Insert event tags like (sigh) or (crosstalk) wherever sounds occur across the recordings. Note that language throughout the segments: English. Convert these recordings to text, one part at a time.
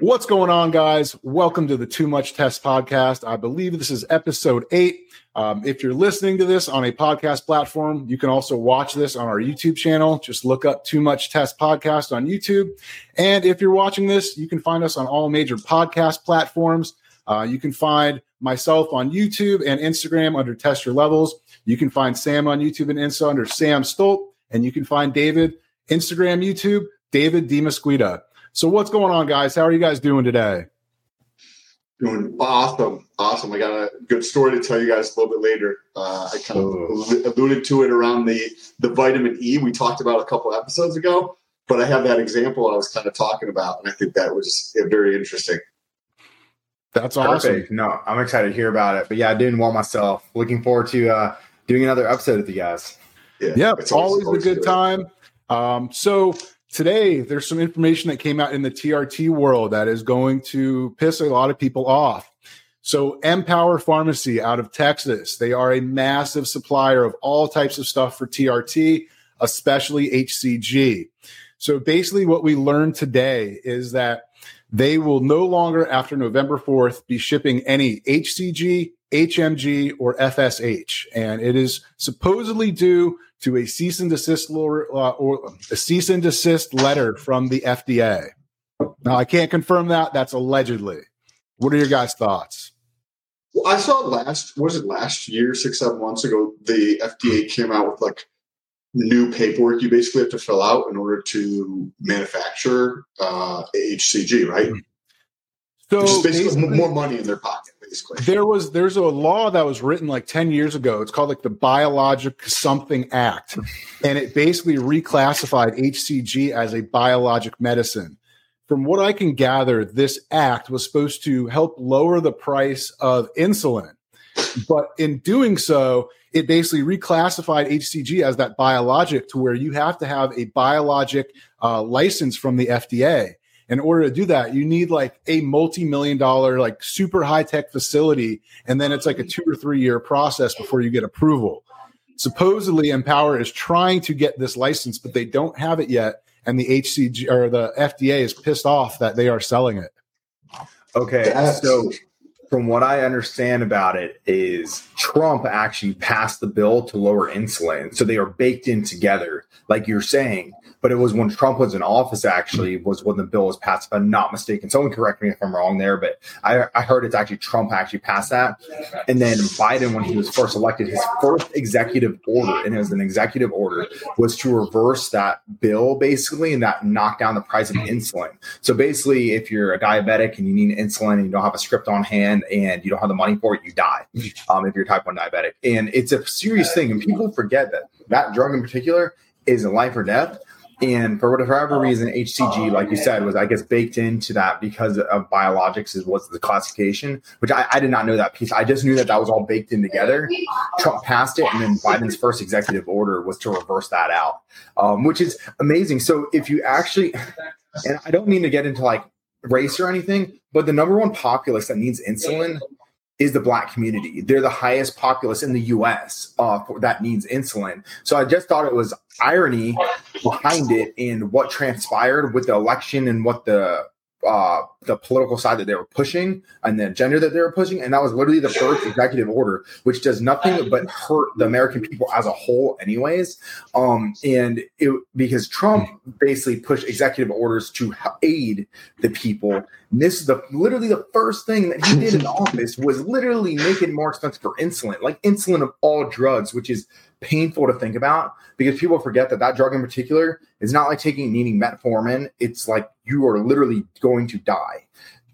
What's going on, guys? Welcome to the Too Much Test podcast. I believe this is episode eight. Um, if you're listening to this on a podcast platform, you can also watch this on our YouTube channel. Just look up Too Much Test podcast on YouTube. And if you're watching this, you can find us on all major podcast platforms. Uh, you can find myself on YouTube and Instagram under Test Your Levels. You can find Sam on YouTube and Insta under Sam Stolt. And you can find David, Instagram, YouTube, David Demasquita. So what's going on, guys? How are you guys doing today? Doing awesome, awesome. I got a good story to tell you guys a little bit later. Uh, I kind of oh. alluded to it around the the vitamin E we talked about a couple episodes ago, but I have that example I was kind of talking about, and I think that was very interesting. That's awesome. Perfect. No, I'm excited to hear about it. But yeah, I doing well myself. Looking forward to uh, doing another episode with you guys. Yeah, yeah it's always, always, a good, good time. Um, so today there's some information that came out in the TRT world that is going to piss a lot of people off. So Empower Pharmacy out of Texas, they are a massive supplier of all types of stuff for TRT, especially HCG. So basically what we learned today is that they will no longer after November 4th be shipping any HCG, HMG or FSH and it is supposedly due to a cease and desist or, uh, or a cease and desist letter from the FDA. Now, I can't confirm that. That's allegedly. What are your guys' thoughts? Well, I saw last was it last year, six seven months ago, the FDA came out with like new paperwork you basically have to fill out in order to manufacture uh, HCG, right? So Which is basically more money in their pocket There was there's a law that was written like 10 years ago. It's called like the Biologic Something Act. and it basically reclassified HCG as a biologic medicine. From what I can gather, this act was supposed to help lower the price of insulin. But in doing so, it basically reclassified HCG as that biologic to where you have to have a biologic uh, license from the FDA in order to do that, you need like a multi-million dollar, like super high-tech facility. And then it's like a two or three year process before you get approval. Supposedly Empower is trying to get this license, but they don't have it yet. And the HCG or the FDA is pissed off that they are selling it. Okay. So from what I understand about it is Trump actually passed the bill to lower insulin. So they are baked in together, like you're saying but it was when Trump was in office, actually, was when the bill was passed, if I'm not mistaken. Someone correct me if I'm wrong there, but I, I heard it's actually Trump actually passed that. And then Biden, when he was first elected, his first executive order, and it was an executive order, was to reverse that bill basically and that knock down the price of insulin. So basically, if you're a diabetic and you need insulin and you don't have a script on hand and you don't have the money for it, you die (laughs) um, if you're type 1 diabetic. And it's a serious thing. And people forget that that drug in particular is a life or death. And for whatever reason, HCG, like you said, was I guess baked into that because of biologics is was the classification, which I, I, did not know that piece. I just knew that that was all baked in together. Trump passed it, and then Biden's first executive order was to reverse that out, um, which is amazing. So if you actually, and I don't mean to get into like race or anything, but the number one populace that needs insulin is the black community. They're the highest populace in the U.S. Uh, that needs insulin. So I just thought it was irony behind it in what transpired with the election and what the uh, the political side that they were pushing and the agenda that they were pushing. And that was literally the first executive order, which does nothing but hurt the American people as a whole, anyways. Um, and it, because Trump basically pushed executive orders to aid the people. And this is the literally the first thing that he did in (laughs) office was literally make it more expensive for insulin, like insulin of all drugs, which is painful to think about because people forget that that drug in particular is not like taking needing metformin. It's like you are literally going to die,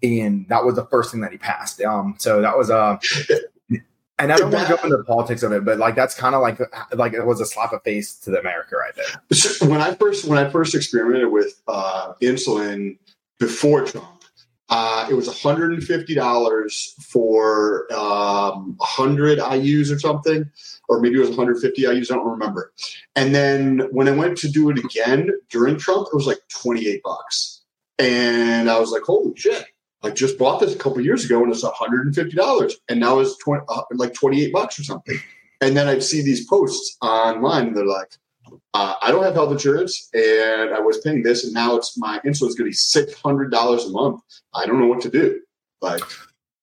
and that was the first thing that he passed. Um, so that was a. Uh, (laughs) and I don't want to jump into the politics of it, but like that's kind of like like it was a slap of face to the America right there. when I first when I first experimented with uh, insulin before Trump, uh, it was $150 for um, 100 IUs or something, or maybe it was 150 IUs. I don't remember. And then when I went to do it again during Trump, it was like 28 bucks. And I was like, holy shit. I just bought this a couple years ago and it's $150. And now it's 20, uh, like 28 bucks or something. And then I'd see these posts online and they're like, uh, I don't have health insurance, and I was paying this, and now it's my insulin's going to be six hundred dollars a month. I don't know what to do. Like,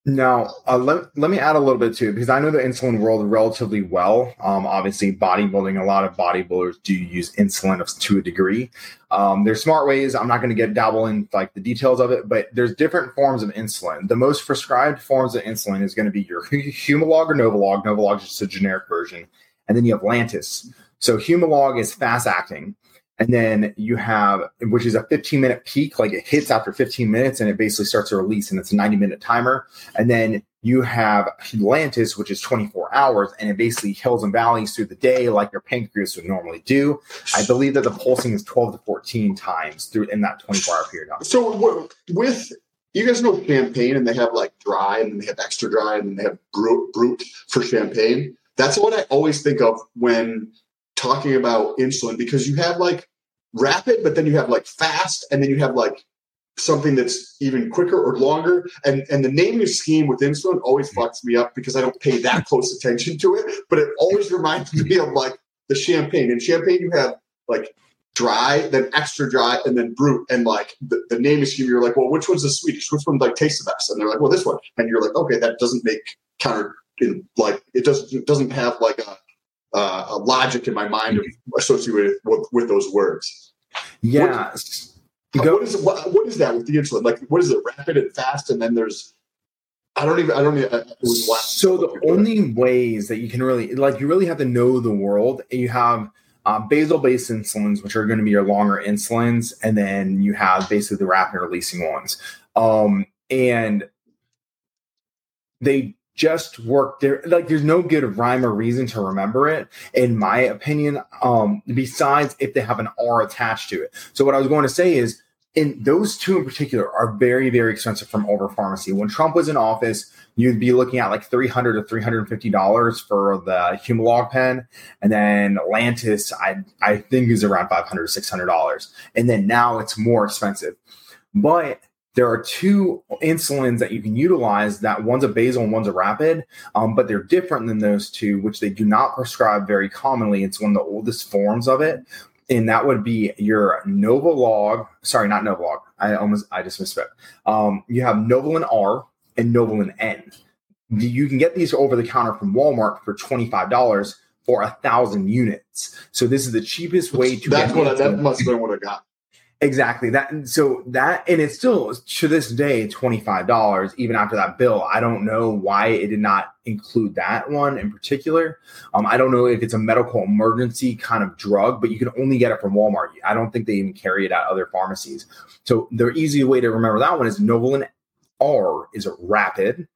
now, uh, let, let me add a little bit too, because I know the insulin world relatively well. Um, obviously, bodybuilding, a lot of bodybuilders do use insulin to a degree. Um, there's smart ways. I'm not going to get dabble in like the details of it, but there's different forms of insulin. The most prescribed forms of insulin is going to be your (laughs) Humalog or Novolog. Novolog is just a generic version, and then you have Lantus. So Humalog is fast acting. And then you have, which is a 15 minute peak, like it hits after 15 minutes and it basically starts to release and it's a 90 minute timer. And then you have Atlantis, which is 24 hours and it basically hills and valleys through the day like your pancreas would normally do. I believe that the pulsing is 12 to 14 times through in that 24 hour period. So with, you guys know champagne and they have like dry and they have extra dry and they have brut, brut for champagne. That's what I always think of when talking about insulin because you have like rapid, but then you have like fast, and then you have like something that's even quicker or longer. And and the naming scheme with insulin always fucks me up because I don't pay that close attention to it. But it always reminds (laughs) me of like the champagne. In champagne, you have like dry, then extra dry, and then brut. And like the, the naming scheme, you're like, well, which one's the sweetest? Which one like tastes the best? And they're like, well, this one. And you're like, okay, that doesn't make counter in like it doesn't it doesn't have like a uh, a logic in my mind associated with, with those words. Yeah. What, what is what, what is that with the insulin? Like, what is it? Rapid and fast, and then there's I don't even. I don't even. so the only ways that you can really like, you really have to know the world. You have uh, basal-based insulins, which are going to be your longer insulins, and then you have basically the rapid releasing ones. Um, and they just work there. Like there's no good rhyme or reason to remember it in my opinion um besides if they have an r attached to it. So what i was going to say is in those two in particular are very very expensive from Empower pharmacy. When trump was in office you'd be looking at like 300 to 350 dollars for the humalog pen and then lantus i i think is around 500 600 dollars. And then now it's more expensive. But there are two insulins that you can utilize that one's a basal and one's a rapid um, but they're different than those two which they do not prescribe very commonly. It's one of the oldest forms of it and that would be your novolog sorry not novolog. I almost i just misspoke. Um, you have novolin r and novolin n. You can get these over the counter from walmart for $25 for a thousand units. So this is the cheapest way to that's what I, that must have been what i got Exactly that. So that, and it's still to this day twenty five dollars even after that bill. I don't know why it did not include that one in particular. Um, I don't know if it's a medical emergency kind of drug, but you can only get it from Walmart. I don't think they even carry it at other pharmacies. So the easy way to remember that one is Novolin R is rapid,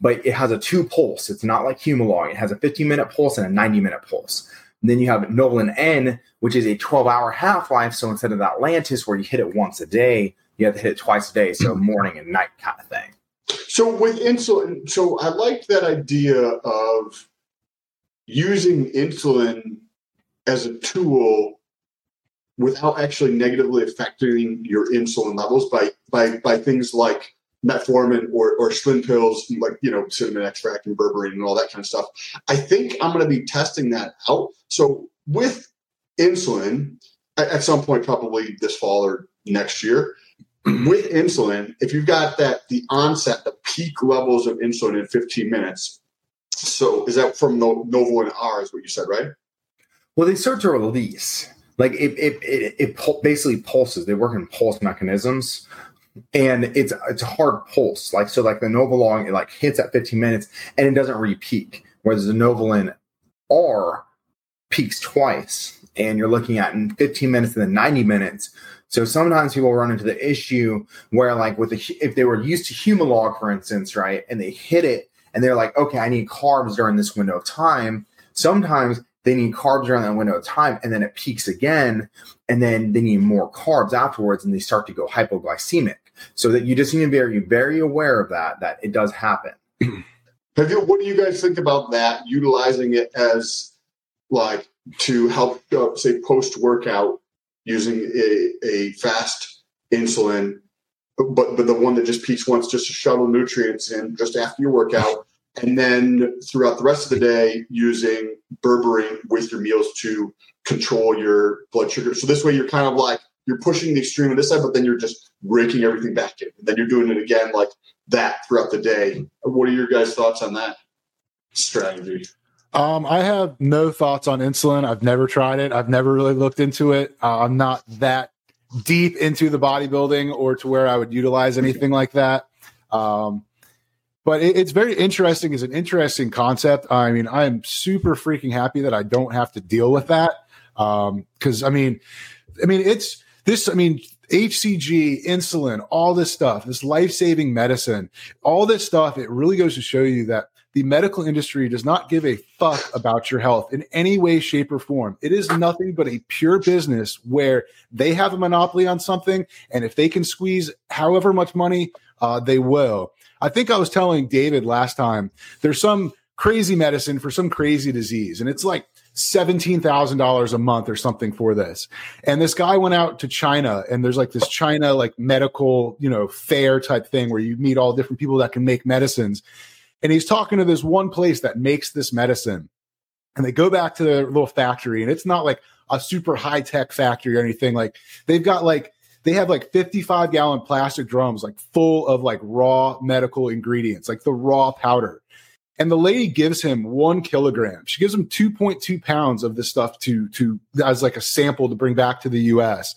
but it has a two pulse. It's not like Humalog. It has a 15 minute pulse and a 90 minute pulse. And then you have Novolin N, which is a 12 hour half life. So instead of Atlantis, where you hit it once a day, you have to hit it twice a day. So mm-hmm. morning and night kind of thing. So with insulin, so I like that idea of using insulin as a tool without actually negatively affecting your insulin levels by by by things like metformin or, or slim pills like you know cinnamon extract and berberine and all that kind of stuff. I think i'm going to be testing that out. So with insulin at, some point probably this fall or next year (clears throat) with insulin if you've got that the onset the peak levels of insulin in 15 minutes so is that from no, and r is what you said right? Well they start to release. Like it, it, it, it basically pulses. They work in pulse mechanisms and it's it's a hard pulse. Like so, like the Novolog, it like hits at 15 minutes and it doesn't repeak. Whereas the Novolin R peaks twice, and you're looking at in 15 minutes and then 90 minutes. So sometimes people run into the issue where, like, with the if they were used to Humalog, for instance, right, and they hit it, and they're like, okay, I need carbs during this window of time. Sometimes they need carbs during that window of time, and then it peaks again, and then they need more carbs afterwards, and they start to go hypoglycemic. So that you just need to be very, aware of that, that it does happen. (clears throat) Have you, what do you guys think about that? Utilizing it as like to help, uh, say, post workout using a, a fast insulin, but, but the one that just peaks once just to shuttle nutrients in just after your workout. and then throughout the rest of the day using berberine with your meals to control your blood sugar. So this way you're kind of like you're pushing the extreme on this side, but then you're just raking everything back in. And then you're doing it again like that throughout the day. What are your guys' thoughts on that strategy? Um, I have no thoughts on insulin. I've never tried it. I've never really looked into it. Uh, I'm not that deep into the bodybuilding or to where I would utilize anything like that. Um, but it, it's very interesting. It's an interesting concept. I mean, I am super freaking happy that I don't have to deal with that. Um, Because um, I mean, I mean, it's this. I mean, HCG, insulin, all this stuff, this life saving medicine, all this stuff. It really goes to show you that the medical industry does not give a fuck about your health in any way, shape, or form. It is nothing but a pure business where they have a monopoly on something. And if they can squeeze however much money, uh, they will. I think I was telling David last time there's some crazy medicine for some crazy disease, and it's like $17,000 a month or something for this. And this guy went out to China and there's like this China like medical, you know, fair type thing where you meet all different people that can make medicines. And he's talking to this one place that makes this medicine. And they go back to their little factory and it's not like a super high tech factory or anything. Like they've got like they have like 55 gallon plastic drums like full of like raw medical ingredients like the raw powder and the lady gives him one kilogram she gives him 2.2 pounds of this stuff to to as like a sample to bring back to the us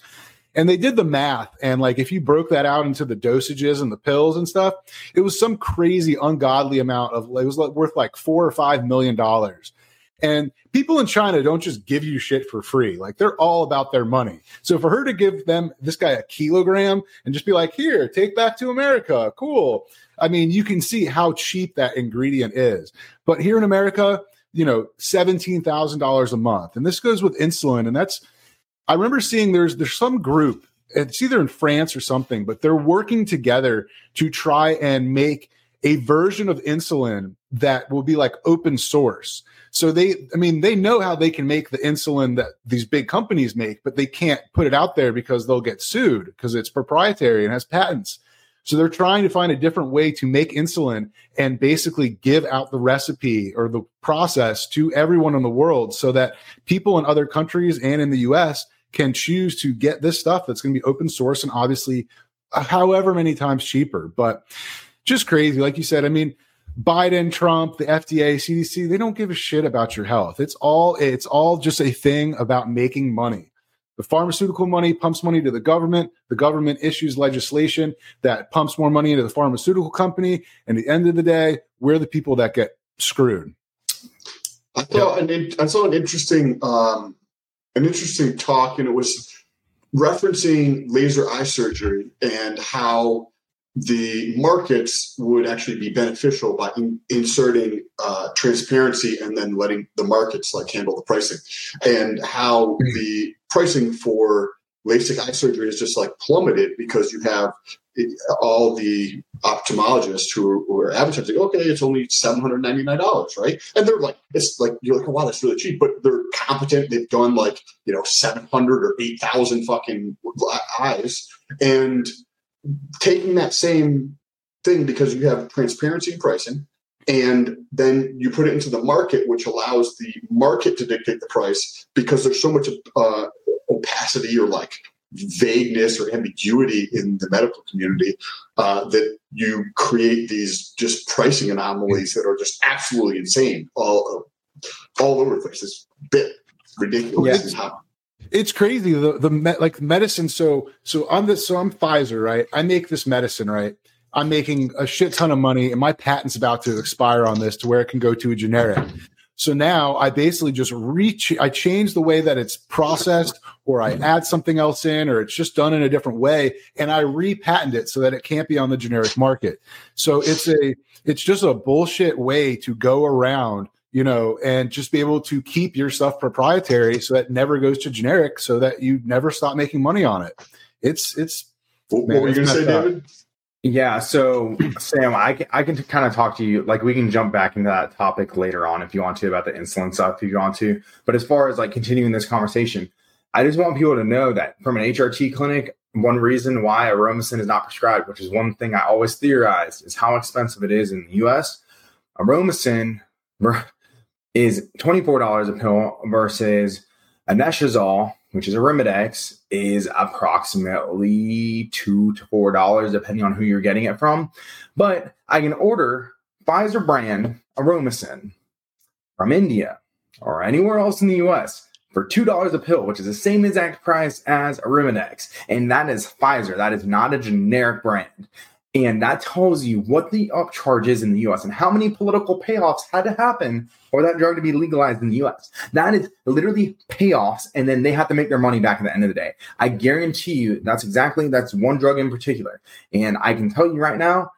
and they did the math and like if you broke that out into the dosages and the pills and stuff it was some crazy ungodly amount of it was worth like four or five million dollars and people in China don't just give you shit for free. Like they're all about their money. So for her to give them this guy a kilogram and just be like, here, take back to America. Cool. I mean, you can see how cheap that ingredient is. But here in America, you know, $17,000 a month. And this goes with insulin. And that's, I remember seeing there's, there's some group, it's either in France or something, but they're working together to try and make a version of insulin that will be like open source. So they, I mean, they know how they can make the insulin that these big companies make, but they can't put it out there because they'll get sued because it's proprietary and has patents. So they're trying to find a different way to make insulin and basically give out the recipe or the process to everyone in the world so that people in other countries and in the US can choose to get this stuff that's going to be open source and obviously uh, however many times cheaper. But just crazy. Like you said, I mean, Biden, Trump, the FDA, CDC, they don't give a shit about your health. It's all it's all just a thing about making money. The pharmaceutical money pumps money to the government. The government issues legislation that pumps more money into the pharmaceutical company. And at the end of the day, we're the people that get screwed. I saw an I saw an interesting um, an interesting talk, and it was referencing laser eye surgery and how the markets would actually be beneficial by in, inserting uh, transparency and then letting the markets like handle the pricing and how mm-hmm. the pricing for LASIK eye surgery is just like plummeted because you have all the ophthalmologists who are, advertising, okay, it's only $799, right? And they're like, it's like, you're like, oh, wow, that's really cheap, but they're competent. They've done like, you know, 700 or 8,000 fucking eyes. And taking that same thing because you have transparency in pricing and then you put it into the market which allows the market to dictate the price because there's so much uh, opacity or like vagueness or ambiguity in the medical community uh, that you create these just pricing anomalies that are just absolutely insane all all over the place. It's bit ridiculous. Yeah it's crazy the the me, like medicine so so i'm this so i'm pfizer right i make this medicine right i'm making a shit ton of money and my patent's about to expire on this to where it can go to a generic so now i basically just reach i change the way that it's processed or i mm-hmm. add something else in or it's just done in a different way and i repatent it so that it can't be on the generic market so it's a it's just a bullshit way to go around you know, and just be able to keep your stuff proprietary so that never goes to generic so that you never stop making money on it. It's, it's, what, man, what were you going to say, David? Yeah. So, Sam, I can, I can kind of talk to you. Like, we can jump back into that topic later on if you want to about the insulin stuff, if you want to. But as far as like continuing this conversation, I just want people to know that from an HRT clinic, one reason why aromasin is not prescribed, which is one thing I always theorize, is how expensive it is in the US Aromasin is $24 a pill versus Anastrozole, which is Arimidex, is approximately two to four dollars, depending on who you're getting it from. But I can order Pfizer brand Aromasin from India or anywhere else in the US for $2 a pill, which is the same exact price as Arimidex. And that is Pfizer. That is not a generic brand. And that tells you what the upcharge is in the US and how many political payoffs had to happen for that drug to be legalized in the US. That is literally payoffs, and then they have to make their money back at the end of the day. I guarantee you that's exactly that's one drug in particular. And I can tell you right now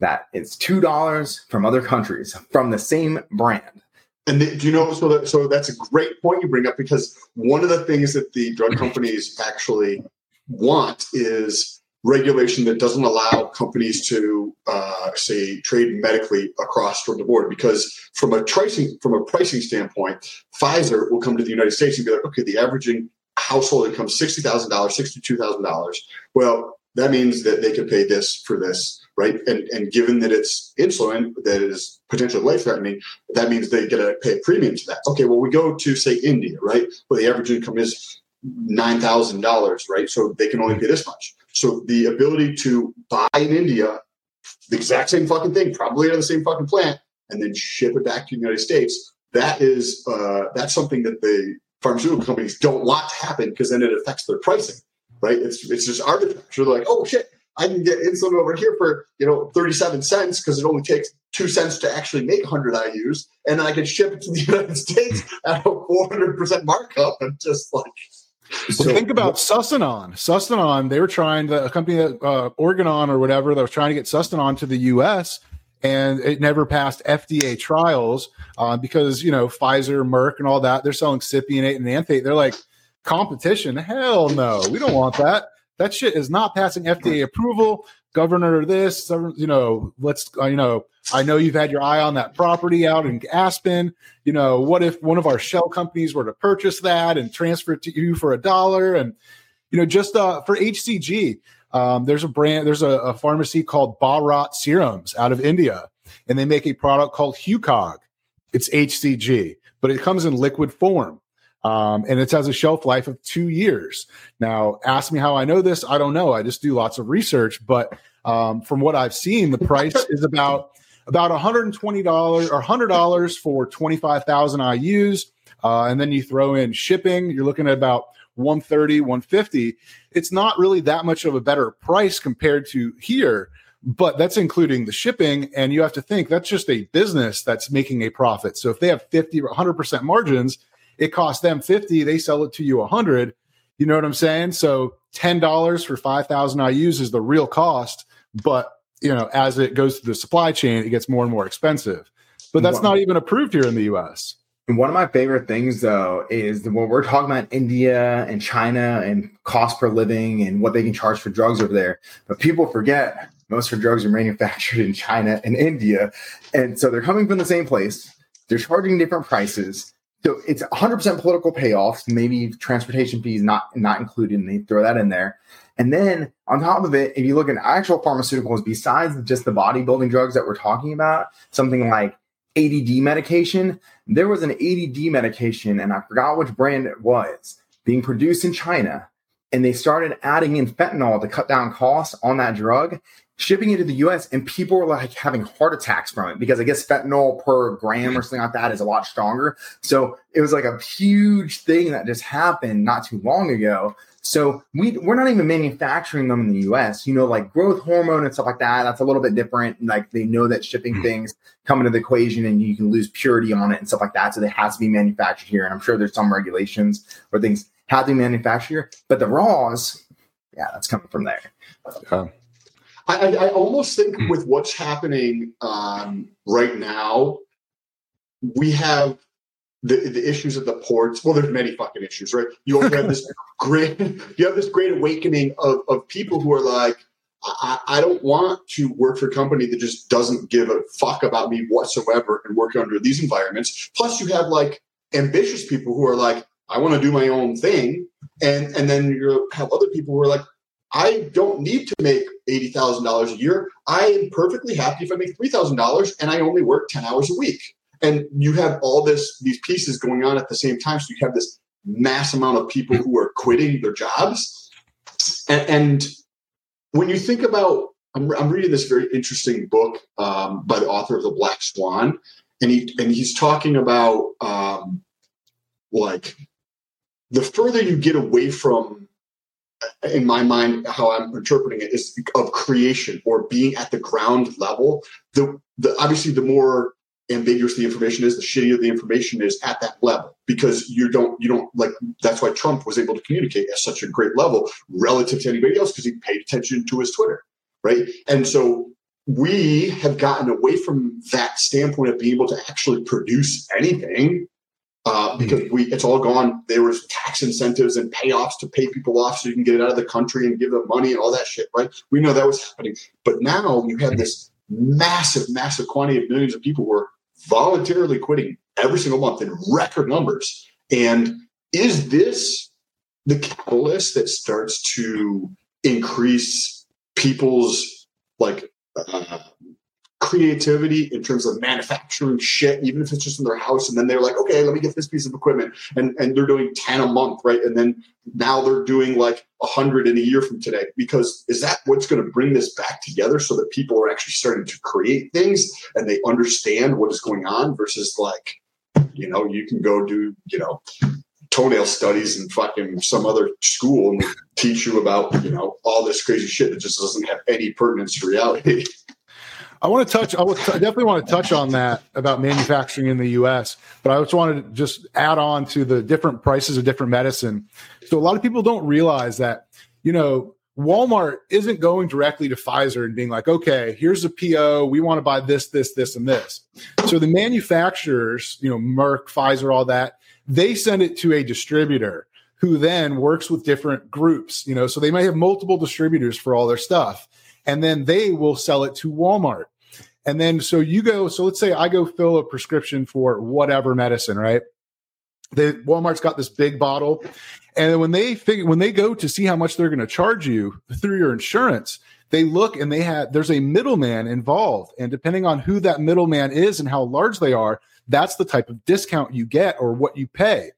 that it's two dollars from other countries from the same brand. And the, do you know? So that so that's a great point you bring up because one of the things that the drug (clears throat) companies actually want is regulation that doesn't allow companies to uh, say trade medically across from the board. Because from a pricing from a pricing standpoint pfizer will come to the united states and be like okay the averaging household income $60000 $62000 well that means that they could pay this for this right? And, and given that it's insulin that is potentially life threatening that means they get to pay a premium to that. Okay well we go to say india right? Where the average income is $9000 right? So they can only pay this much so the ability to buy in India the exact same fucking thing, probably out of the same fucking plant, and then ship it back to the United States, that is uh, that's something that the pharmaceutical companies don't want to happen because then it affects their pricing, right? It's it's just arbitrary. So they're like, oh shit, I can get insulin over here for you know 37 cents because it only takes two cents to actually make 100 IU's, and I can ship it to the (laughs) United States at a 400% markup, and just like so, think about Sustanon. Sustanon, they were trying to, a company that, uh, Organon or whatever, that was trying to get Sustanon to the US and it never passed FDA trials uh, because, you know, Pfizer, Merck, and all that, they're selling Cypionate and Enanthate. They're like, competition? Hell no. We don't want that. That shit is not passing FDA approval. Governor, of this, you know, let's, uh, you know, I know you've had your eye on that property out in Aspen. You know, what if one of our shell companies were to purchase that and transfer it to you for a dollar? And, you know, just uh, for HCG, um, there's a brand, there's a, a pharmacy called Bharat Serums out of India, and they make a product called Hucog. It's HCG, but it comes in liquid form. Um, and it has a shelf life of two years. Now, ask me how I know this. I don't know. I just do lots of research, but um, from what I've seen, the price is about about $120 or $100 for 25,000 IUs. Uh, and then you throw in shipping, you're looking at about 130, 150. It's not really that much of a better price compared to here, but that's including the shipping. And you have to think that's just a business that's making a profit. So if they have 50 or 100% margins, it costs them 50, they sell it to you 100. You know what I'm saying? So $10 for 5,000 IUs is the real cost, but you know, as it goes through the supply chain, it gets more and more expensive. But that's not even approved here in the US. And one of my favorite things, though, is when we're talking about India and China and cost per living and what they can charge for drugs over there. But people forget most of the drugs are manufactured in China and India. And so they're coming from the same place, they're charging different prices. So it's 100% political payoffs, maybe transportation fees not not included, and they throw that in there. And then on top of it, if you look at actual pharmaceuticals, besides just the bodybuilding drugs that we're talking about, something like ADD medication, there was an ADD medication, and I forgot which brand it was, being produced in China. And they started adding in fentanyl to cut down costs on that drug, shipping it to the US, and people were like having heart attacks from it because I guess fentanyl per gram or something like that is a lot stronger. So it was like a huge thing that just happened not too long ago so we we're not even manufacturing them in the US. You know, like growth hormone and stuff like that. That's a little bit different. Like they know that shipping mm-hmm. things come into the equation and you can lose purity on it and stuff like that. So they has to be manufactured here. And I'm sure there's some regulations where things have to be manufactured here. But the raws, yeah, that's coming from there. I, I, almost think hmm. with what's happening um, right now, we have the, the issues at the ports. Well, there's many fucking issues, right? You also have this (laughs) great, you have this great awakening of, of people who are like, I, I, don't want to work for a company that just doesn't give a fuck about me whatsoever and work under these environments. Plus, you have like ambitious people who are like, I want to do my own thing, and and then you have other people who are like, I don't need to make eighty thousand dollars a year. I am perfectly happy if I make three thousand dollars and I only work ten hours a week. And you have all this these pieces going on at the same time. So you have this mass amount of people who are quitting their jobs. And, and when you think about, I'm, I'm, reading this very interesting book um, by the author of The Black Swan, and he and he's talking about um, like the further you get away from in my mind how i'm interpreting it is of creation or being at the ground level the, the obviously the more ambiguous the information is the shittier the information is at that level because you don't you don't like that's why trump was able to communicate at such a great level relative to anybody else because he paid attention to his twitter right and so we have gotten away from that standpoint of being able to actually produce anything uh, because we it's all gone. There was tax incentives and payoffs to pay people off so you can get it out of the country and give them money and all that shit, right? We know that was happening, but now you have this massive, massive quantity of millions of people who are voluntarily quitting every single month in record numbers. And is this the catalyst that starts to increase people's like uh, creativity in terms of manufacturing shit, even if it's just in their house. And then they're like, okay, let me get this piece of equipment. And, and they're doing 10 a month, right? And then now they're doing like a hundred in a year from today. Because is that what's going to bring this back together so that people are actually starting to create things and they understand what is going on versus like, you know, you can go do, you know, toenail studies in fucking some other school and teach you about, you know, all this crazy shit that just doesn't have any pertinence to reality. (laughs) I want to touch. I, definitely want to touch on that about manufacturing in the U.S. But I just wanted to just add on to the different prices of different medicine. So a lot of people don't realize that you know Walmart isn't going directly to Pfizer and being like, okay, here's a PO. We want to buy this, this, this, and this. So the manufacturers, you know, Merck, Pfizer, all that, they send it to a distributor who then works with different groups. You know, so they may have multiple distributors for all their stuff and then they will sell it to Walmart. And then so you go, so let's say I go fill a prescription for whatever medicine, right? The Walmart's got this big bottle. And when they figure when they go to see how much they're going to charge you through your insurance, they look and they have there's a middleman involved. And depending on who that middleman is and how large they are, that's the type of discount you get or what you pay.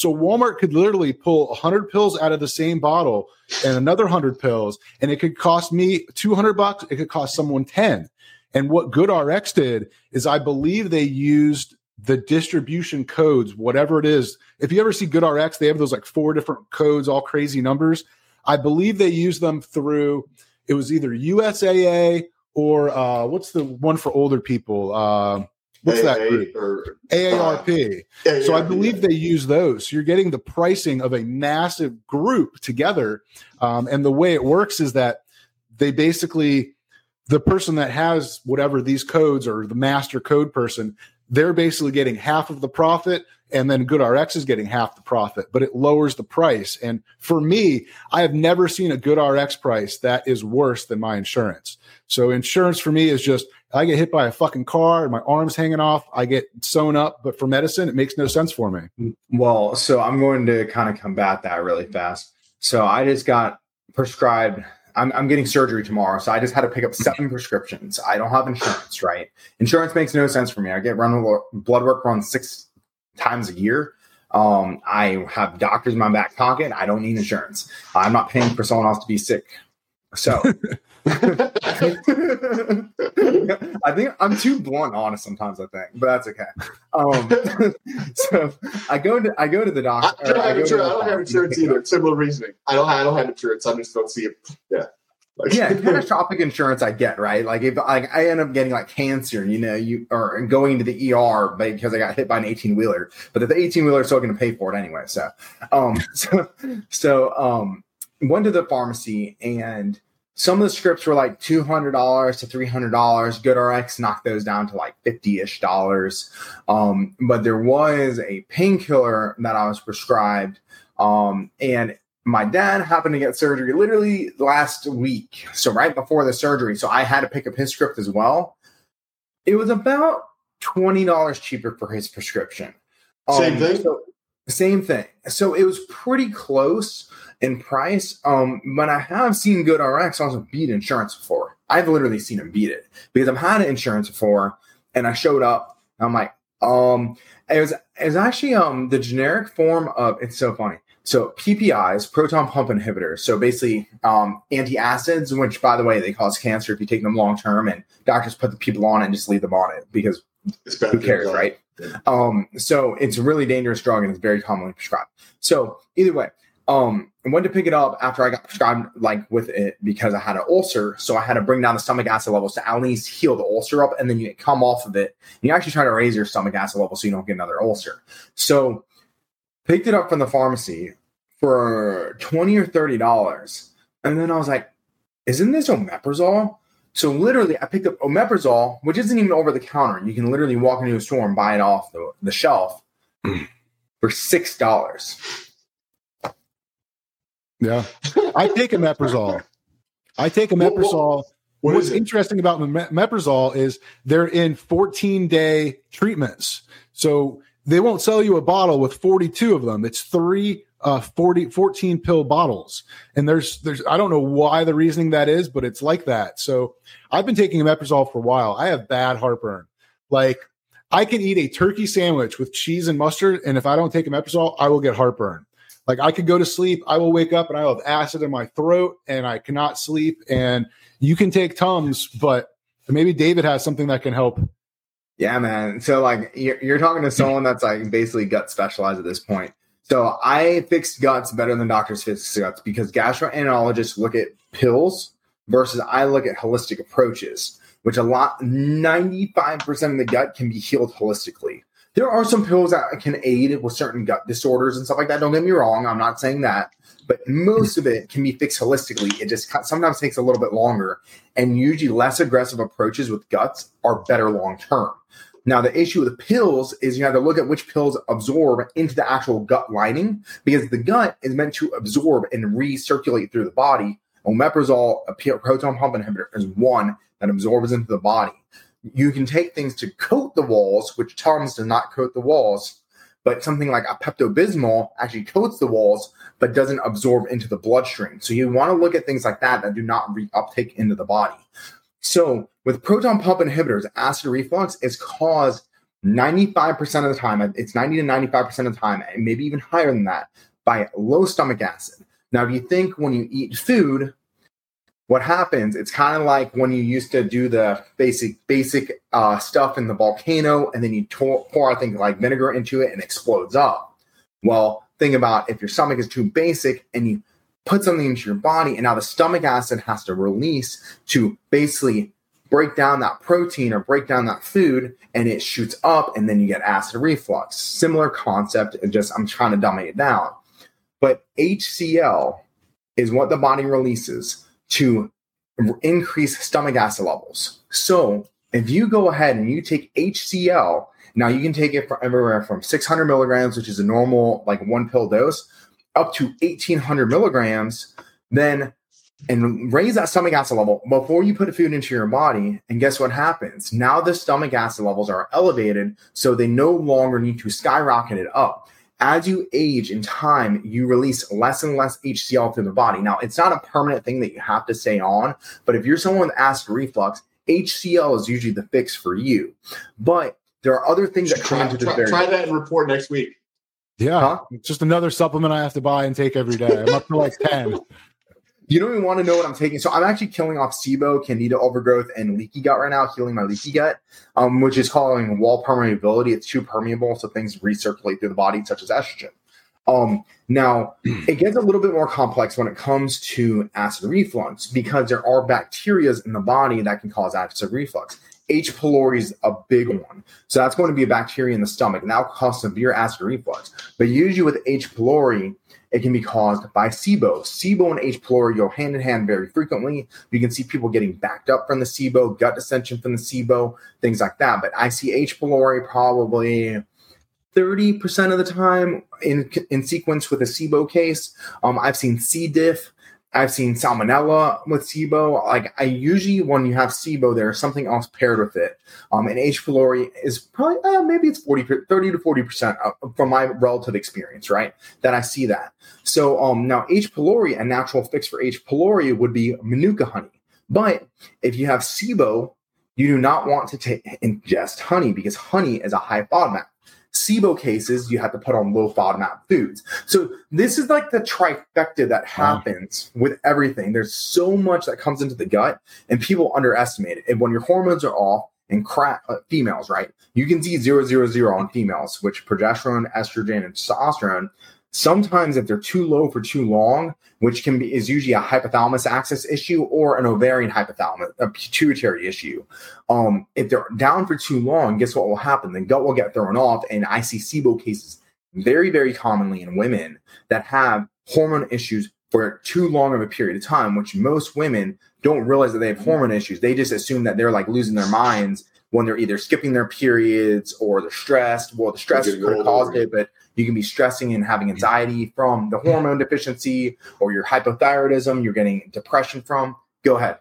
So Walmart could literally pull 100 pills out of the same bottle and another 100 pills and it could cost me 200 bucks, it could cost someone 10. And what GoodRx did is I believe they used the distribution codes, whatever it is. If you ever see GoodRx, they have those like four different codes, all crazy numbers. I believe they use them through it was either USAA or uh, what's the one for older people? Uh, what's that group? Or, AARP. Uh, so I believe they use those. So you're getting the pricing of a massive group together. Um, and the way it works is that they basically, the person that has whatever these codes or the master code person, they're basically getting half of the profit and then GoodRx is getting half the profit, but it lowers the price. And for me, I have never seen a GoodRx price that is worse than my insurance. So insurance for me is just I get hit by a fucking car and my arm's hanging off, I get sewn up. But for medicine, it makes no sense for me. Well, so I'm going to kind of combat that really fast. So I just got prescribed. I'm, I'm getting surgery tomorrow, so I just had to pick up seven (laughs) prescriptions. I don't have insurance, right? Insurance makes no sense for me. I get run blood work run six times a year. Um, I have doctors in my back pocket. I don't need insurance. I'm not paying for someone else to be sick. So (laughs) (laughs) I think I'm too blunt honest sometimes. I think, but that's okay. Um, (laughs) so I go to I go to the doctor. I, don't, have, insurance, I don't have insurance either. Similar reasoning. I don't. I don't have insurance. I just don't see it. Yeah. Like, yeah, catastrophic (laughs) insurance I get right. Like if like I end up getting like cancer, you know, you or going to the ER because I got hit by an eighteen wheeler, but the eighteen wheeler is still going to pay for it anyway. So, um, so so um, went to the pharmacy and some of the scripts were like $200 to $300 goodrx knocked those down to like 50-ish dollars. Um, but there was a painkiller that i was prescribed um, and my dad happened to get surgery literally last week so right before the surgery so i had to pick up his script as well. It was about $20 cheaper for his prescription. Same um, thing? so, same thing. So it was pretty close in price. Um, but I have seen GoodRx also beat insurance before. I've literally seen them beat it because I've had insurance before, and I showed up. I'm like, um, it was it was actually um the generic form of it's so funny. So PPIs, proton pump inhibitors. So basically, um, antacids, which by the way they cause cancer if you take them long term, and doctors put the people on and just leave them on it because who cares, right? Um, so it's a really dangerous drug and it's very commonly prescribed. So either way, um, I went to pick it up after I got prescribed like with it because I had an ulcer. So I had to bring down the stomach acid levels to at least heal the ulcer up, and then you come off of it. And you actually try to raise your stomach acid level so you don't get another ulcer. So picked it up from the pharmacy for twenty or thirty dollars, and then I was like, "Isn't this omeprazole?" So literally, I picked up omeprazole, which isn't even over the counter. You can literally walk into a store and buy it off the, the shelf for six dollars. Yeah, I take omeprazole. I take omeprazole. What What's is interesting about omeprazole is they're in 14 day treatments. So they won't sell you a bottle with 42 of them. It's three uh 40 14 pill bottles. And there's there's I don't know why the reasoning that is, but it's like that. So I've been taking omeprazole for a while. I have bad heartburn. Like I can eat a turkey sandwich with cheese and mustard, and if I don't take omeprazole, I will get heartburn. Like I could go to sleep, I will wake up and I will have acid in my throat, and I cannot sleep. And you can take Tums, but maybe David has something that can help. Yeah, man. So like you're, you're talking to hmm. someone that's like basically gut specialized at this point. So I fix guts better than doctors fix guts because gastroenterologists look at pills versus I look at holistic approaches, which a lot 95% of the gut can be healed holistically. There are some pills that can aid with certain gut disorders and stuff like that. Don't get me wrong, I'm not saying that, but most of it can be fixed holistically. It just sometimes takes a little bit longer, and usually less aggressive approaches with guts are better long term. Now, the issue with pills is you have to look at which pills absorb into the actual gut lining because the gut is meant to absorb and recirculate through the body. Omeprazole, a proton pump inhibitor, is one that absorbs into the body. You can take things to coat the walls, which Tums does not coat the walls, but something like a Pepto Bismol actually coats the walls but doesn't absorb into the bloodstream. So you want to look at things like that that do not reuptake into the body. So with proton pump inhibitors, acid reflux is caused 95% of the time, it's 90 to 95% of the time, and maybe even higher than that, by low stomach acid. Now, if you think when you eat food, what happens? It's kind of like when you used to do the basic basic uh, stuff in the volcano, and then you pour, I think like vinegar into it and it explodes up. Well, think about if your stomach is too basic and you put something into your body, and now the stomach acid has to release to basically break down that protein or break down that food, and it shoots up, and then you get acid reflux. Similar concept, just I'm trying to dumb it down. But HCl is what the body releases to increase stomach acid levels. So if you go ahead and you take HCl, now you can take it from everywhere from 600 milligrams, which is a normal like one pill dose, up to 1800 milligrams, then and raise that stomach acid level before you put food into your body. And guess what happens? Now the stomach acid levels are elevated, so they no longer need to skyrocket it up as you age in time, you release less and less HCl through the body. Now, it's not a permanent thing that you have to stay on, but if you're someone with acid reflux, HCl is usually the fix for you. But there are other things that come Try, into this try, very try that and report next week. Yeah, Huh? just another supplement I have to buy and take every day. I'm up to like (laughs) 10. You don't even want to know what I'm taking. So I'm actually killing off SIBO, candida overgrowth, and leaky gut right now, healing my leaky gut, um, which is calling wall permeability. It's too permeable, so things recirculate through the body, such as estrogen. Um, now, it gets a little bit more complex when it comes to acid reflux because there are bacteria in the body that can cause acid reflux. H. pylori is a big one. So that's going to be a bacteria in the stomach, and that will cause severe acid reflux. But usually with H. pylori, it can be caused by SIBO. SIBO and H. pylori go hand in hand very frequently. You can see people getting backed up from the SIBO, gut distension from the SIBO, things like that. But I see H. pylori probably 30% of the time in, in sequence with a SIBO case. Um, I've seen C. diff I've seen salmonella with SIBO. Like I usually, when you have SIBO, there's something else paired with it. Um, and H. pylori is probably uh, maybe it's 40, 30 to 40 percent from my relative experience, right? That I see that. So um, now H. pylori, a natural fix for H. pylori would be manuka honey. But if you have SIBO, you do not want to t- ingest honey because honey is a high FODMAP. SIBO cases, you have to put on low FODMAP foods. So this is like the trifecta that happens wow. with everything. There's so much that comes into the gut, and people underestimate it. And when your hormones are off, and crack uh, females, right? You can see zero zero zero on females, which progesterone, estrogen, and testosterone Sometimes, if they're too low for too long, which can be is usually a hypothalamus axis issue or an ovarian hypothalamus, a pituitary issue. Um, if they're down for too long, guess what will happen? The gut will get thrown off, and I see SIBO cases very, very commonly in women that have hormone issues for too long of a period of time, which most women don't realize that they have hormone issues. They just assume that they're like losing their minds when they're either skipping their periods or they're stressed. Well, the stress could have caused it, but you can be stressing and having anxiety from the hormone deficiency or your hypothyroidism. You're getting depression from. Go ahead.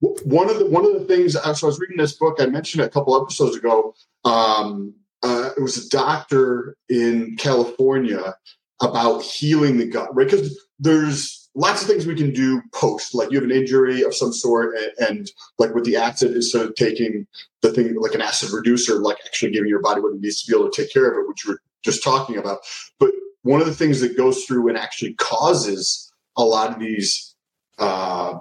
One of the one of the things. So I was reading this book. I mentioned a couple episodes ago. Um, uh, it was a doctor in California about healing the gut, right? Because there's lots of things we can do post like you have an injury of some sort and, and, like with the acid instead of taking the thing like an acid reducer like actually giving your body what it needs to be able to take care of it which we're just talking about. But one of the things that goes through and actually causes a lot of these uh,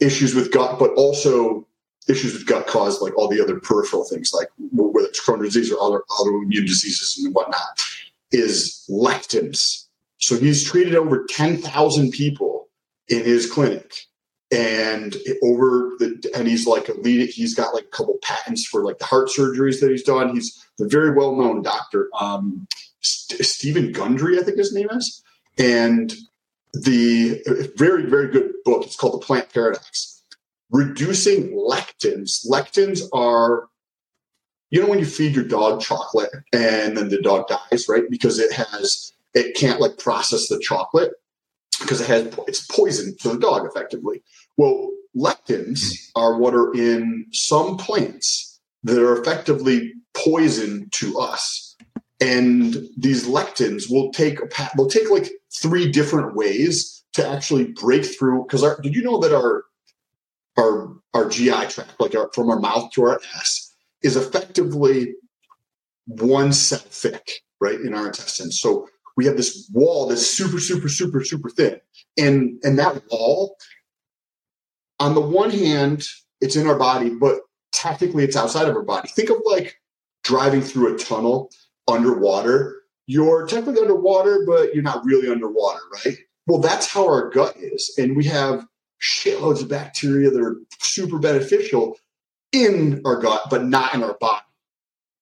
issues with gut but also issues with gut cause like all the other peripheral things like whether it's Crohn's disease or other autoimmune diseases and whatnot is lectins. So he's treated over 10,000 people in his clinic and over the and he's like a lead he's got like a couple patents for like the heart surgeries that he's done. He's a very well known doctor um, St- Steven Gundry i think his name is. And the very very good book. It's called the plant paradox. Reducing lectins. Lectins are you know when you feed your dog chocolate and then the dog dies right? Because it has it can't like process the chocolate because it has it's poison to the dog effectively. Well, lectins are what are in some plants that are effectively poison to us. And these lectins will take a will take like three different ways to actually break through. Because did you know that our our our GI tract, like our, from our mouth to our ass, is effectively one cell thick, right, in our intestines. So we have this wall that's super, super, super, super thin. And and that wall, on the one hand, it's in our body, but technically it's outside of our body. Think of like driving through a tunnel underwater. You're technically underwater, but you're not really underwater, right? Well, that's how our gut is. And we have shitloads of bacteria that are super beneficial in our gut, but not in our body.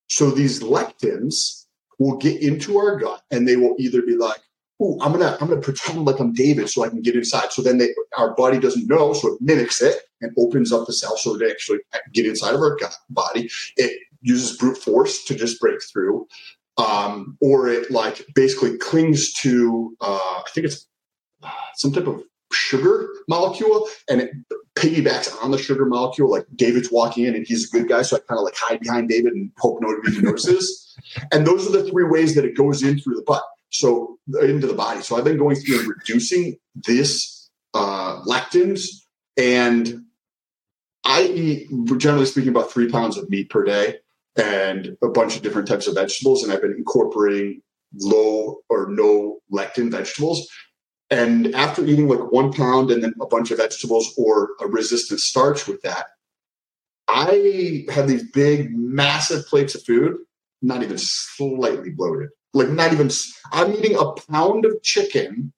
So these lectins will get into our gut and they will either be like, "Ooh, I'm gonna I'm gonna pretend like I'm David so I can get inside." So then they, our body doesn't know, so it mimics it and opens up the cell so it actually get inside of our body. It uses brute force to just break through, um, or it like basically clings to uh, I think it's uh, some type of sugar molecule and it piggybacks on the sugar molecule. Like David's walking in and he's a good guy, so I kind of like hide behind David and hope nobody notices. and those are the three ways that it goes in through the butt, so into the body. So I've been going through and reducing this uh, lectins, and I eat generally speaking about three pounds of meat per day and a bunch of different types of vegetables, and I've been incorporating low or no lectin vegetables and after eating like one pound and then a bunch of vegetables or a resistant starch with that, I have these big, massive plates of food, not even slightly bloated. Like, not even, I'm eating a pound of chicken,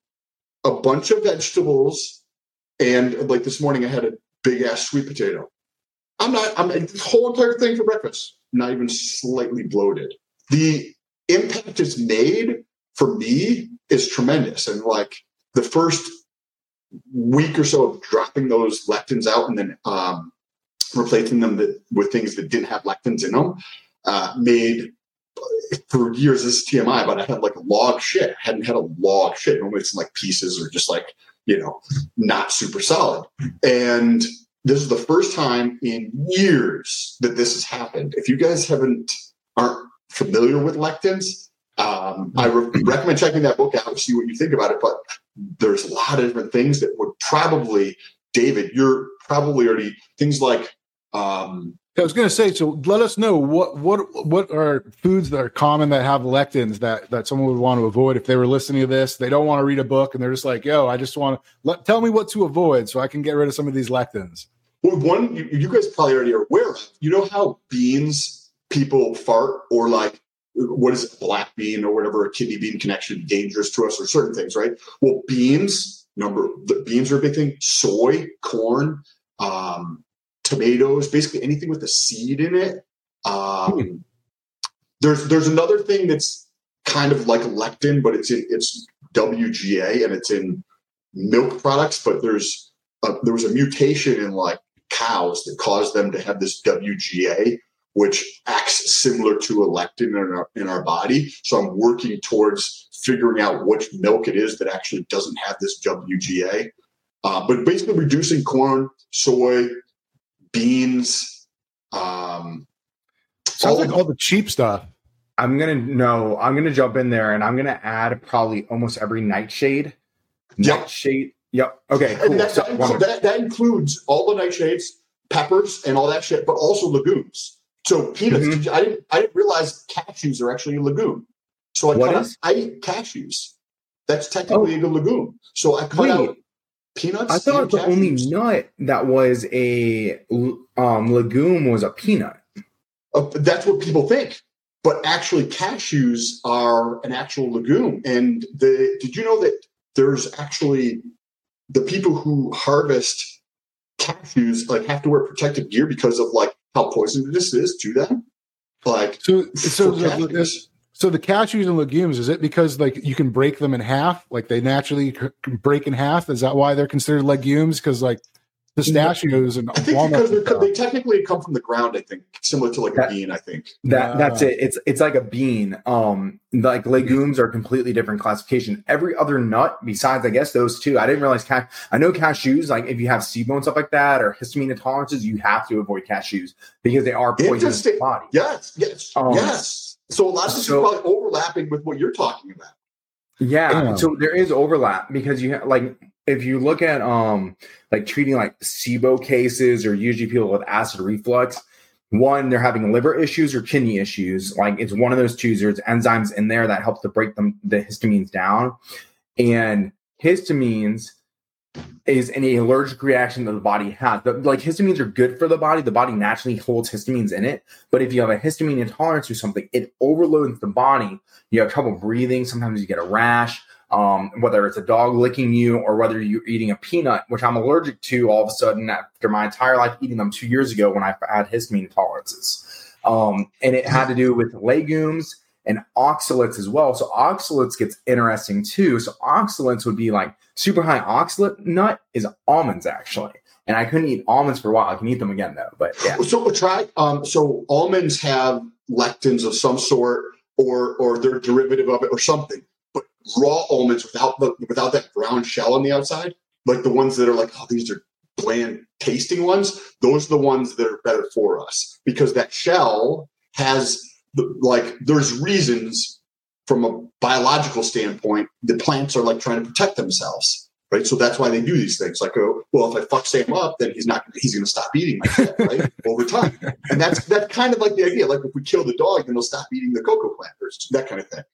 a bunch of vegetables, and like this morning I had a big ass sweet potato. I'm not, I'm this whole entire thing for breakfast, not even slightly bloated. The impact it's made for me is tremendous. And like, the first week or so of dropping those lectins out and then um, replacing them that, with things that didn't have lectins in them uh, made for years this is TMI, but I had like log shit. I hadn't had a log shit. Normally it's in like pieces or just like you know, not super solid. And this is the first time in years that this has happened. If you guys haven't aren't familiar with lectins, um, I re- recommend checking that book out and see what you think about it. But there's a lot of different things that would probably, David, you're probably already things like. Um, I was going to say, so let us know what what what are foods that are common that have lectins that that someone would want to avoid if they were listening to this. They don't want to read a book and they're just like, "Yo, I just want to let tell me what to avoid so I can get rid of some of these lectins." Well, one you, you guys probably already are aware of. You know how beans people fart or like what is it, black bean or whatever, a kidney bean connection dangerous to us or certain things, right? Well, beans, number the beans are a big thing. Soy, corn, um, tomatoes, basically anything with a seed in it. Um, hmm. There's there's another thing that's kind of like lectin, but it's in it's WGA and it's in milk products. But there's a, there was a mutation in like cows that caused them to have this WGA, which acts similar to a lectin in our, in our body. So I'm working towards figuring out which milk it is that actually doesn't have this WGA. Uh, but basically, reducing corn, soy, beans. Um, Sounds all like all the cheap stuff. I'm gonna no. I'm gonna jump in there, and I'm gonna add probably almost every nightshade. Yep. Nightshade. Yep. Okay. Cool. That, so, that, that, that, includes all the nightshades, peppers, and all that shit, but also legumes. So peanuts. Mm-hmm. I didn't. I didn't realize cashews are actually a legume. So I what cut is? Out, I eat cashews. That's technically oh. a legume. So I cut Wait. out peanuts. I thought the only nut that was a um, legume was a peanut. Uh, that's what people think. But actually, cashews are an actual legume. And the did you know that there's actually the people who harvest cashews like have to wear protective gear because of like how poisonous this is to them. Like so, so the, so the cashews and legumes is it because like you can break them in half, like they naturally break in half? Is that why they're considered legumes? Because like pistachios and I think walnuts because they technically come from the ground. I think similar to like that, a bean. I think that that's it. It's it's like a bean. Um, like legumes are completely different classification. Every other nut besides, I guess those two. I didn't realize cash. I know cashews. Like if you have SIBO and stuff like that or histamine intolerances, you have to avoid cashews because they are poisonous to the body. Yes, yes, um, yes. So a lot of this so, is probably overlapping with what you're talking about. Yeah, yeah, so there is overlap because you have like if you look at um like treating like SIBO cases or usually people with acid reflux, one they're having liver issues or kidney issues. Like it's one of those two. There's enzymes in there that help to break them the histamines down, and histamines is any allergic reaction that the body has. Like histamines are good for the body. The body naturally holds histamines in it. But if you have a histamine intolerance or something, it overloads the body. You have trouble breathing. Sometimes you get a rash um, whether it's a dog licking you or whether you're eating a peanut, which I'm allergic to all of a sudden after my entire life eating them two years ago when I had histamine intolerances. Um, and it had to do with legumes and oxalates as well. So oxalates gets interesting too. So oxalates would be like super high oxalate nut is almonds actually. And I couldn't eat almonds for a while. I can eat them again though, but yeah. So try. Um, so almonds have lectins of some sort, or or they're derivative of it, or something But raw almonds without the without that brown shell on the outside, like the ones that are like, oh, these are bland tasting ones. Those are the ones that are better for us because that shell has like there's reasons from a biological standpoint the plants are like trying to protect themselves right so that's why they do these things like oh well if i fuck sam up then he's not he's going to stop eating my shit right (laughs) over time and that's that's kind of like the idea like if we kill the dog then he'll stop eating the cocoa plant or that kind of thing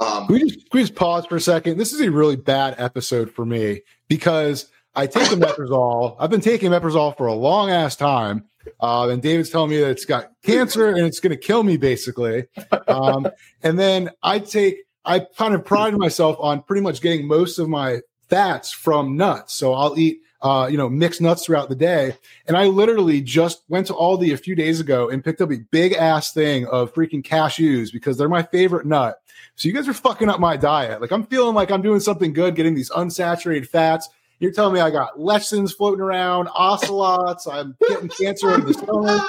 um, we just, we just pause for a second? This is a really bad episode for me because I take omeprazole. (laughs) I've been taking omeprazole for a long ass time. Uh, and David's telling me that it's got cancer and it's going to kill me basically. Um, (laughs) and then I take, I kind of pride myself on pretty much getting most of my fats from nuts. So I'll eat, uh, you know, mixed nuts throughout the day. And I literally just went to Aldi a few days ago and picked up a big ass thing of freaking cashews because they're my favorite nut. So you guys are fucking up my diet. Like I'm feeling like I'm doing something good, getting these unsaturated fats. You're telling me I got lectins floating around, oxalates. I'm getting cancer in the stomach.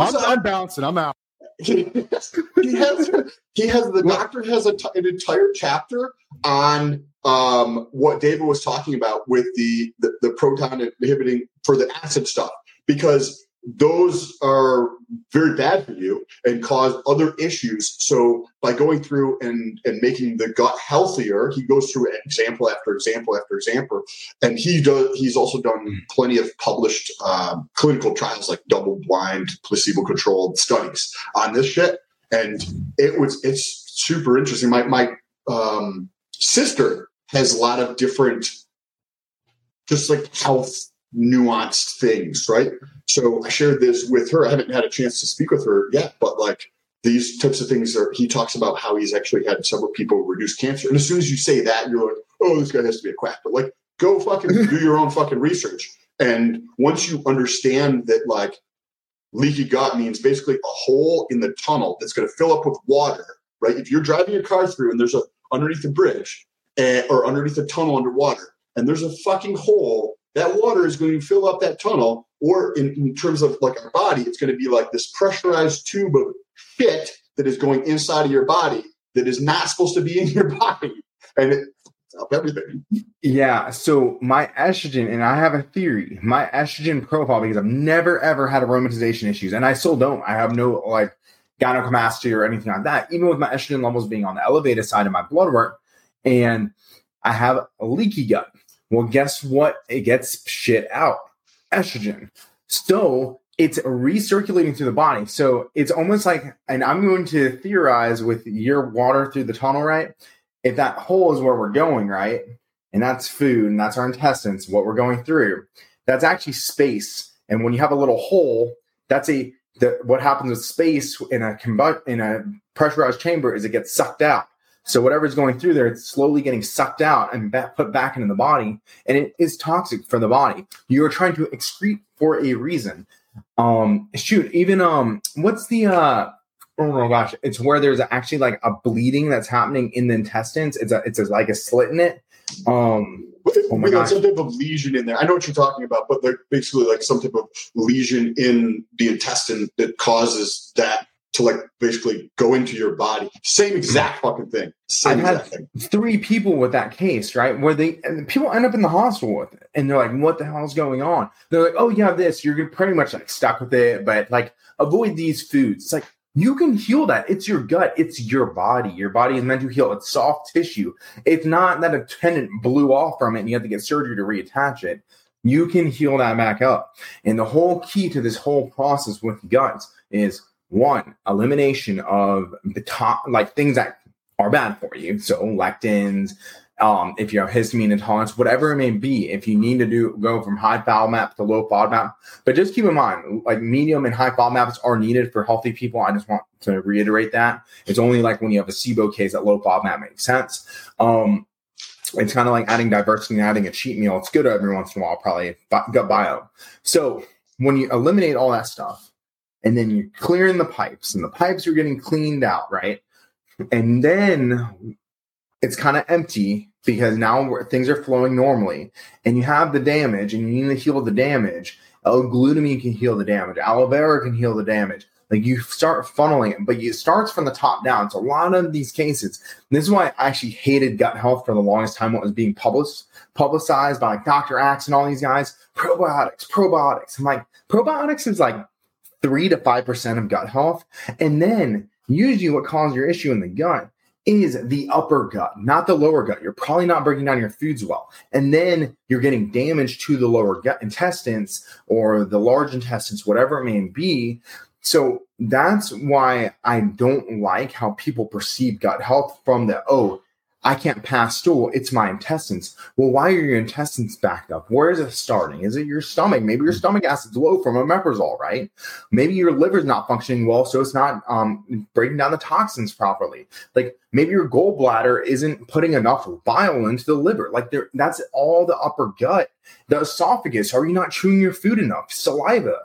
I'm, I'm bouncing. I'm out. he has, he has, he has the doctor has a t- an entire chapter on um, what David was talking about with the, the the proton inhibiting for the acid stuff because those are very bad for you and cause other issues. So by going through and and making the gut healthier, he goes through example after example after example, and he does. He's also done plenty of published um, clinical trials, like double blind, placebo controlled studies on this shit. And it was it's super interesting. My my um, sister has a lot of different, just like health nuanced things, right? So I shared this with her. I haven't had a chance to speak with her yet, but like these types of things are he talks about how he's actually had several people reduce cancer. And as soon as you say that, you're like, oh, this guy has to be a quack. But like go fucking (laughs) do your own fucking research. And once you understand that like leaky gut means basically a hole in the tunnel that's going to fill up with water, right? If you're driving your car through and there's a underneath the bridge uh, or underneath the tunnel underwater, and there's a fucking hole that water is going to fill up that tunnel. Or in, in terms of like our body, it's going to be like this pressurized tube of shit that is going inside of your body that is not supposed to be in your (laughs) body. And it, up everything. Yeah. So my estrogen, and I have a theory, my estrogen profile, because I've never ever had aromatization issues, and I still don't. I have no like gynecomastia or anything like that, even with my estrogen levels being on the elevated side of my blood work. And I have a leaky gut. Well, guess what? It gets shit out estrogen. So it's recirculating through the body. So it's almost like, and I'm going to theorize with your water through the tunnel, right? If that hole is where we're going, right? And that's food and that's our intestines, what we're going through, that's actually space. And when you have a little hole, that's a, the, what happens with space in a combu- in a pressurized chamber is it gets sucked out. So whatever's going through there, it's slowly getting sucked out and back, put back into the body, and it is toxic for the body. You are trying to excrete for a reason. Um, shoot, even um, what's the uh? Oh my gosh, it's where there's actually like a bleeding that's happening in the intestines. It's a it's a, like a slit in it. Um, oh my got some type of lesion in there. I know what you're talking about, but like basically like some type of lesion in the intestine that causes that to like basically go into your body. Same exact fucking thing. Same I've had thing. three people with that case, right? Where they and people end up in the hospital with it, and they're like, "What the hell is going on?" They're like, "Oh, you have this. You're pretty much like stuck with it, but like avoid these foods." It's like you can heal that. It's your gut. It's your body. Your body is meant to heal. It's soft tissue. It's not that a tendon blew off from it and you have to get surgery to reattach it. You can heal that back up. And the whole key to this whole process with guts is one, elimination of the top, like things that are bad for you. So lectins, um, if you have histamine intolerance, whatever it may be, if you need to do go from high FODMAP to low FODMAP. But just keep in mind, like medium and high FODMAPs are needed for healthy people. I just want to reiterate that. It's only like when you have a SIBO case that low FODMAP makes sense. Um, it's kind of like adding diversity and adding a cheat meal. It's good every once in a while, probably gut bio. So when you eliminate all that stuff, and then you're clearing the pipes and the pipes are getting cleaned out, right? And then it's kind of empty because now things are flowing normally and you have the damage and you need to heal the damage. L-glutamine can heal the damage. Aloe vera can heal the damage. Like you start funneling it, but it starts from the top down. So a lot of these cases, this is why I actually hated gut health for the longest time when it was being published, publicized by like Dr. Axe and all these guys. Probiotics, probiotics. I'm like, probiotics is like three to five percent of gut health. And then usually what causes your issue in the gut is the upper gut, not the lower gut. You're probably not breaking down your foods well. And then you're getting damage to the lower gut intestines or the large intestines, whatever it may be. So that's why I don't like how people perceive gut health from the, oh, I can't pass stool. It's my intestines. Well, why are your intestines backed up? Where is it starting? Is it your stomach? Maybe your stomach acid's low from omeprazole, right? Maybe your liver's not functioning well, so it's not um, breaking down the toxins properly. Like maybe your gallbladder isn't putting enough bile into the liver. Like there, that's all the upper gut. The esophagus. Are you not chewing your food enough? Saliva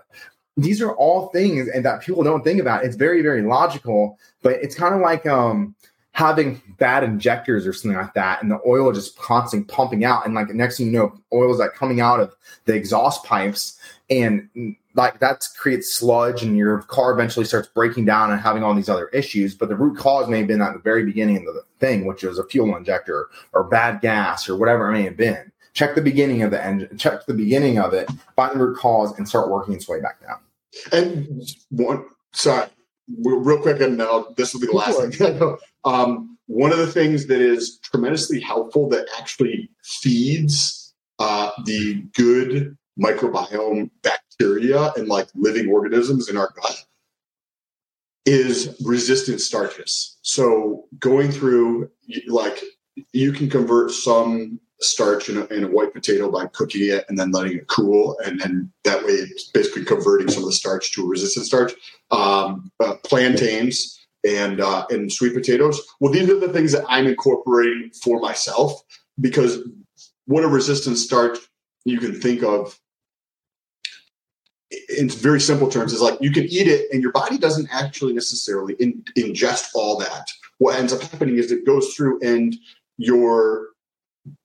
these are all things and that people don't think about. It's very, very logical, but it's kind of like um having bad injectors or something like that, and the oil just constantly pumping out, and like next thing you know, oil is like coming out of the exhaust pipes, and like that creates sludge and your car eventually starts breaking down and having all these other issues but the root cause may have been at the very beginning of the thing which was a fuel injector or bad gas or whatever it may have been. Check the beginning of the engine check the beginning of it find the root cause and start working its way back down. And one sorry real quick and now this will be the last thing. (laughs) um, one of the things that is tremendously helpful that actually feeds uh, the good microbiome bacteria and like living organisms in our gut is resistant starches. So going through like you can convert some starch in a, in a, white potato by cooking it and then letting it cool, and then that way it's basically converting some of the starch to a resistant starch. Um, uh, plantains and uh, and sweet potatoes. Well, these are the things that I'm incorporating for myself because what a resistant starch you can think of in very simple terms is like you can eat it and your body doesn't actually necessarily in, ingest all that what ends up happening is it goes through and your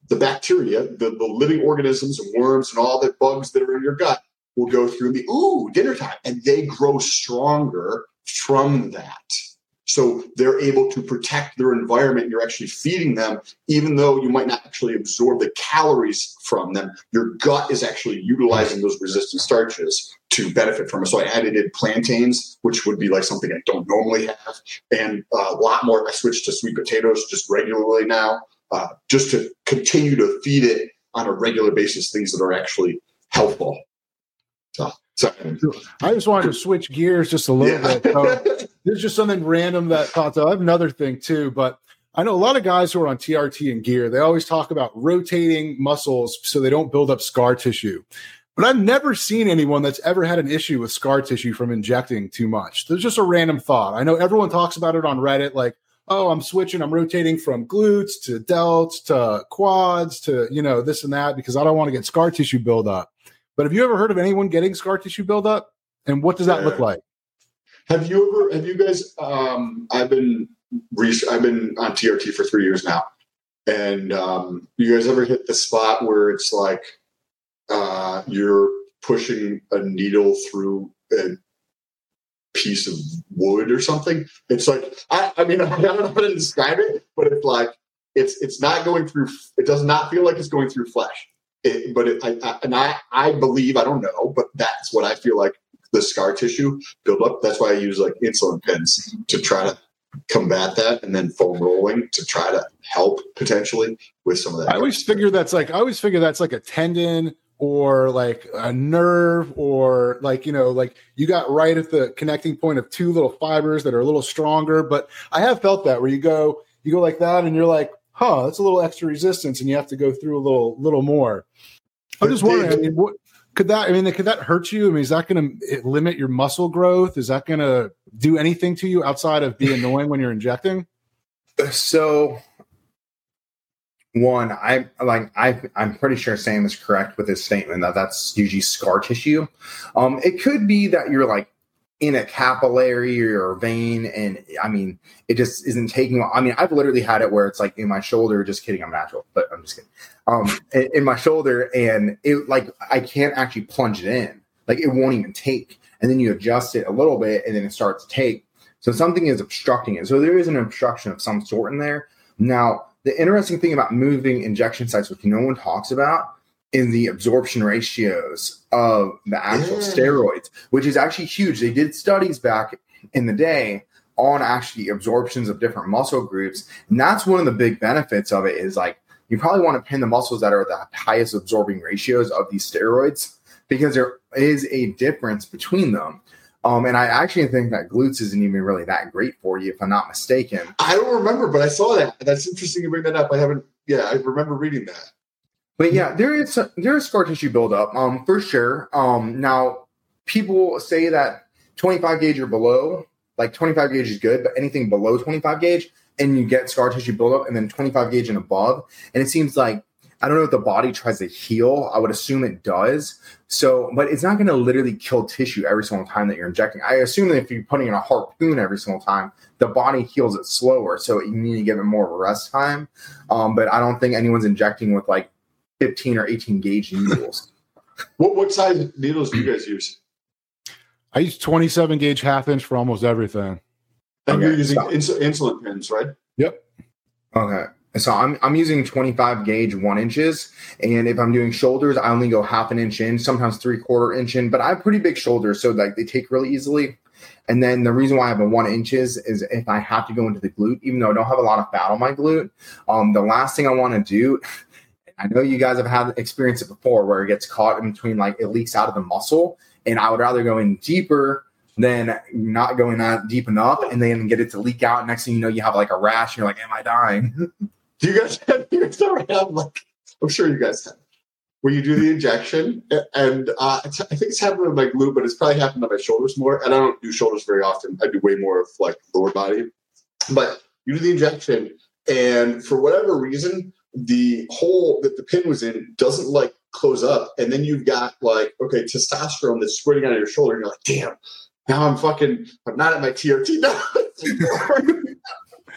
the bacteria the, the living organisms and worms and all the bugs that are in your gut will go through the ooh dinner time and they grow stronger from that so they're able to protect their environment. You're actually feeding them, even though you might not actually absorb the calories from them. Your gut is actually utilizing those resistant starches to benefit from it. So I added in plantains, which would be like something I don't normally have, and uh, a lot more. I switched to sweet potatoes just regularly now, uh, just to continue to feed it on a regular basis things that are actually helpful. So Sorry. I just wanted to switch gears just a little yeah. bit. So, there's just something random that popped up. I have another thing too, but I know a lot of guys who are on TRT and gear. They always talk about rotating muscles so they don't build up scar tissue. But I've never seen anyone that's ever had an issue with scar tissue from injecting too much. There's just a random thought. I know everyone talks about it on Reddit, like, oh, I'm switching, I'm rotating from glutes to delts to quads to, you know, this and that because I don't want to get scar tissue buildup. But have you ever heard of anyone getting scar tissue buildup? And what does that yeah. look like? Have you ever? Have you guys? Um, I've been I've been on TRT for three years now, and um, you guys ever hit the spot where it's like uh, you're pushing a needle through a piece of wood or something? It's like I, I mean (laughs) I don't know how to describe it, but it's like it's it's not going through. It does not feel like it's going through flesh. It, but it, I, I, and I, I believe I don't know, but that's what I feel like the scar tissue build up. That's why I use like insulin pins to try to combat that, and then foam rolling to try to help potentially with some of that. I always figure that's like I always figure that's like a tendon or like a nerve or like you know like you got right at the connecting point of two little fibers that are a little stronger but i have felt that where you go you go like that and you're like huh, that's a little extra resistance, and you have to go through a little little more. I'm just wondering. I mean, what could that? I mean, could that hurt you? I mean, is that going to limit your muscle growth? Is that going to do anything to you outside of be annoying when you're injecting? So, one, I like I I'm pretty sure Sam is correct with his statement that that's usually scar tissue. Um, it could be that you're like in a capillary or vein and i mean it just isn't taking i mean i've literally had it where it's like in my shoulder just kidding i'm natural but i'm just kidding. Um in, in my shoulder and it like i can't actually plunge it in. Like it won't even take. And then you adjust it a little bit and then it starts to take. So something is obstructing it. So there is an obstruction of some sort in there. Now the interesting thing about moving injection sites which no one talks about in the absorption ratios of the actual yeah. steroids, which is actually huge. They did studies back in the day on actually absorptions of different muscle groups. And that's one of the big benefits of it is like you probably want to pin the muscles that are the highest absorbing ratios of these steroids because there is a difference between them. Um, and I actually think that glutes isn't even really that great for you, if I'm not mistaken. I don't remember, but I saw that. That's interesting to bring that up. I haven't, yeah, I remember reading that. But yeah, there is there is scar tissue buildup, um, for sure. Um, now people say that 25 gauge or below, like 25 gauge is good, but anything below 25 gauge, and you get scar tissue buildup, and then 25 gauge and above, and it seems like I don't know if the body tries to heal. I would assume it does. So, but it's not going to literally kill tissue every single time that you're injecting. I assume that if you're putting in a harpoon every single time, the body heals it slower. So you need to give it more of a rest time. Um, but I don't think anyone's injecting with like 15 or 18 gauge needles. (laughs) What what size needles do you guys use? I use 27 gauge half inch for almost everything. And okay, you're using ins- insulin pins, right? Yep. Okay. So I'm I'm using 25 gauge one inches, and if I'm doing shoulders, I only go half an inch in, sometimes three quarter inch in. But I have pretty big shoulders, so like they take really easily. And then the reason why I have a one inches is if I have to go into the glute, even though I don't have a lot of fat on my glute, um, the last thing I want to do. (laughs) I know you guys have had experience it before where it gets caught in between, like it leaks out of the muscle, and I would rather go in deeper than not going out deep enough, and then get it to leak out. Next thing you know, you have like a rash, and you're like, "Am I dying?" (laughs) Do you guys have you guys ever have like I'm sure you guys have where you do the injection and uh, I think it's happened with my glute, but it's probably happened on my shoulders more. And I don't do shoulders very often. I do way more of like lower body. But you do the injection, and for whatever reason, the hole that the pin was in doesn't like close up, and then you've got like okay testosterone that's squirting out of your shoulder, and you're like, damn, now I'm fucking, I'm not at my TRT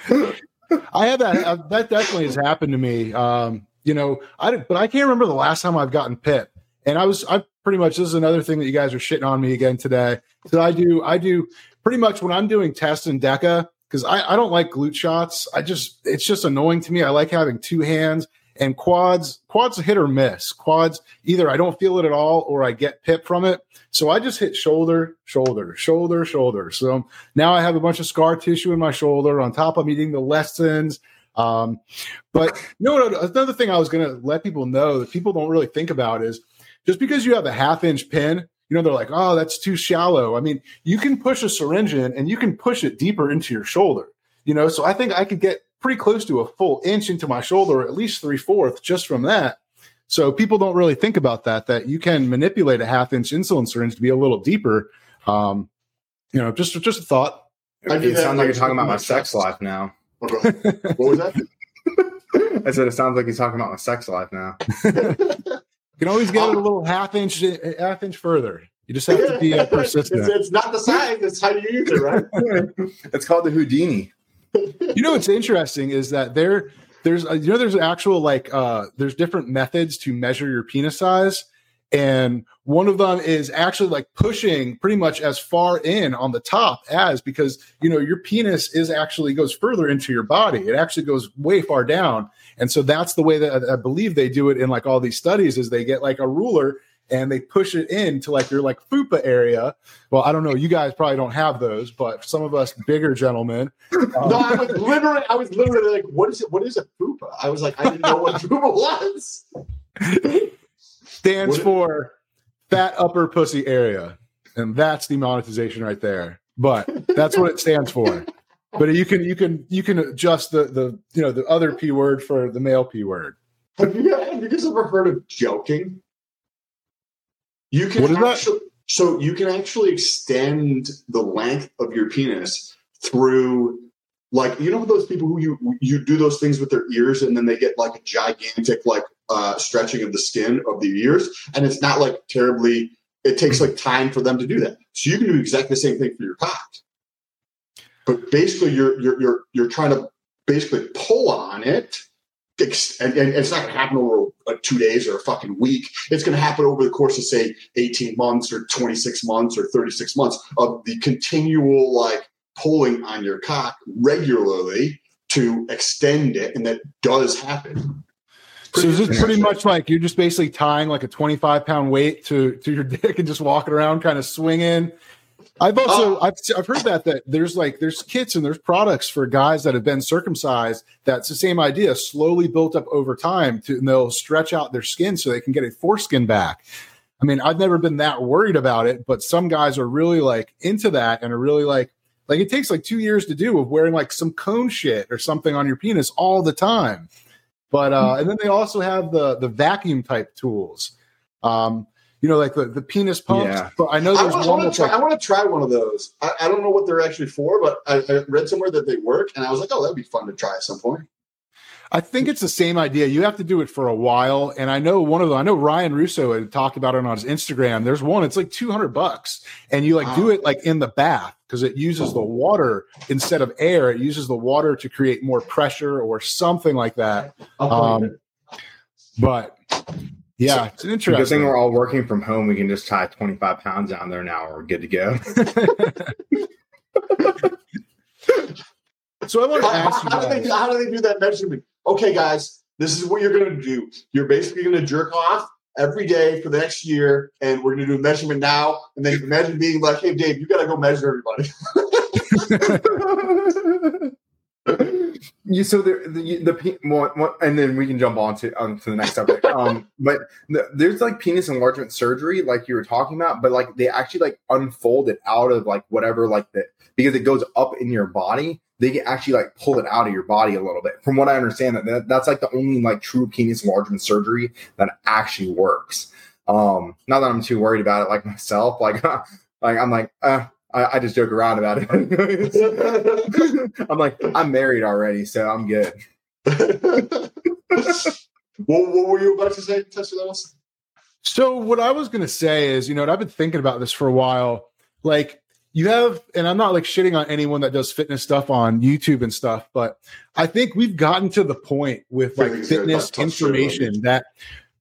now. (laughs) (laughs) I have that. Uh, that definitely has happened to me. Um, you know, I but I can't remember the last time I've gotten pit. And I was I pretty much this is another thing that you guys are shitting on me again today. So I do I do pretty much when I'm doing tests in DECA because I, I don't like glute shots. I just it's just annoying to me. I like having two hands and quads quads hit or miss. Quads either I don't feel it at all or I get pit from it. So I just hit shoulder, shoulder, shoulder, shoulder. So now I have a bunch of scar tissue in my shoulder. On top, I'm eating the lecithins. Um, but what? Another thing I was going to let people know that people don't really think about is just because you have a half inch pin, you know, they're like, oh, that's too shallow. I mean, you can push a syringe in and you can push it deeper into your shoulder, you know? So I think I could get pretty close to a full inch into my shoulder, at least three fourths just from that. So people don't really think about that, that you can manipulate a half inch insulin syringe to be a little deeper. Um, you know, just, just a thought. (laughs) It sounds like you're talking about my sex life now. What was that? I said it sounds like he's talking about my sex life now. you can always get it a little half inch, half inch further. You just have to be uh, (laughs) persistent. It's, it's, not the size; it's how you use it, right? (laughs) it's called the Houdini. You know what's interesting is that there there's uh, you know there's actual like uh there's different methods to measure your penis size. And one of them is actually like pushing pretty much as far in on the top as because you know your penis is actually goes further into your body. It actually goes way far down. And so that's the way that i believe they do it in like all these studies is they get like a ruler and they push it into like your like fupa area. Well, I don't know. You guys probably don't have those, but some of us bigger gentlemen. Um, no, I was literally, I was literally like, "What is it? What is a fupa?" I was like, I didn't know what fupa was. Stands what for fat upper pussy area, and that's the monetization right there. But that's what it stands for. But you can you can you can adjust the the you know the other p word for the male p word. Have you, have you guys ever heard of jelqing? You can actually, so you can actually extend the length of your penis through like you know those people who you you do those things with their ears and then they get like a gigantic like uh stretching of the skin of the ears? And it's not like terribly it takes like time for them to do that. So you can do exactly the same thing for your cock. But basically you're you're you're, you're trying to basically pull on it and, and it's not going to happen over two days or a fucking week. It's going to happen over the course of say 18 months or 26 months or 36 months of the continual like pulling on your cock regularly to extend it, and that does happen. So is this pretty much like you're just basically tying like a 25 pound weight to to your dick and just walking around, kind of swinging, I've also oh. I've, I've heard that that there's like there's kits and there's products for guys that have been circumcised that's the same idea slowly built up over time to and they'll stretch out their skin so they can get a foreskin back. I mean, I've never been that worried about it, but some guys are really like into that and are really like like it takes like 2 years to do of wearing like some cone shit or something on your penis all the time. But uh and then they also have the the vacuum type tools. Um you know, like the, the penis pumps. Yeah. But I know there's I one. Try, like, I want to try one of those. I, I, don't know what they're actually for, but I, I, read somewhere that they work, and I was like, oh, that'd be fun to try at some point. I think it's the same idea. You have to do it for a while, and I know one of them. I know Ryan Russo had talked about it on his Instagram. There's one. It's like 200 bucks, and you like wow. do it like in the bath because it uses the water instead of air. It uses the water to create more pressure or something like that. Um, but Yeah, so, it's interesting. Good thing we're all working from home. We can just tie 25 pounds down there now. We're good to go. (laughs) so I want to ask you, how, do they, how do they do that measurement? Okay, guys, this is what you're going to do. You're basically going to jerk off every day for the next year, and we're going to do a measurement now. And then imagine being like, "Hey, Dave, you got to go measure everybody." (laughs) (laughs) you so the the, the one, one, and then we can jump on to on to the next subject. (laughs) Um, but the, there's like penis enlargement surgery, like you were talking about, but like they actually like unfold it out of like whatever like the because it goes up in your body. They can actually like pull it out of your body a little bit. From what I understand, that, that that's like the only like true penis enlargement surgery that actually works. Um, not that I'm too worried about it, like (laughs) myself. Like, (laughs) like I'm like, uh, I, I just joke around about it. (laughs) I'm like, I'm married already, so I'm good. (laughs) what, what were you about to say, Tessalus? So what I was going to say is, you know, I've been thinking about this for a while. Like you have, and I'm not like shitting on anyone that does fitness stuff on YouTube and stuff, but I think we've gotten to the point with like fitness information that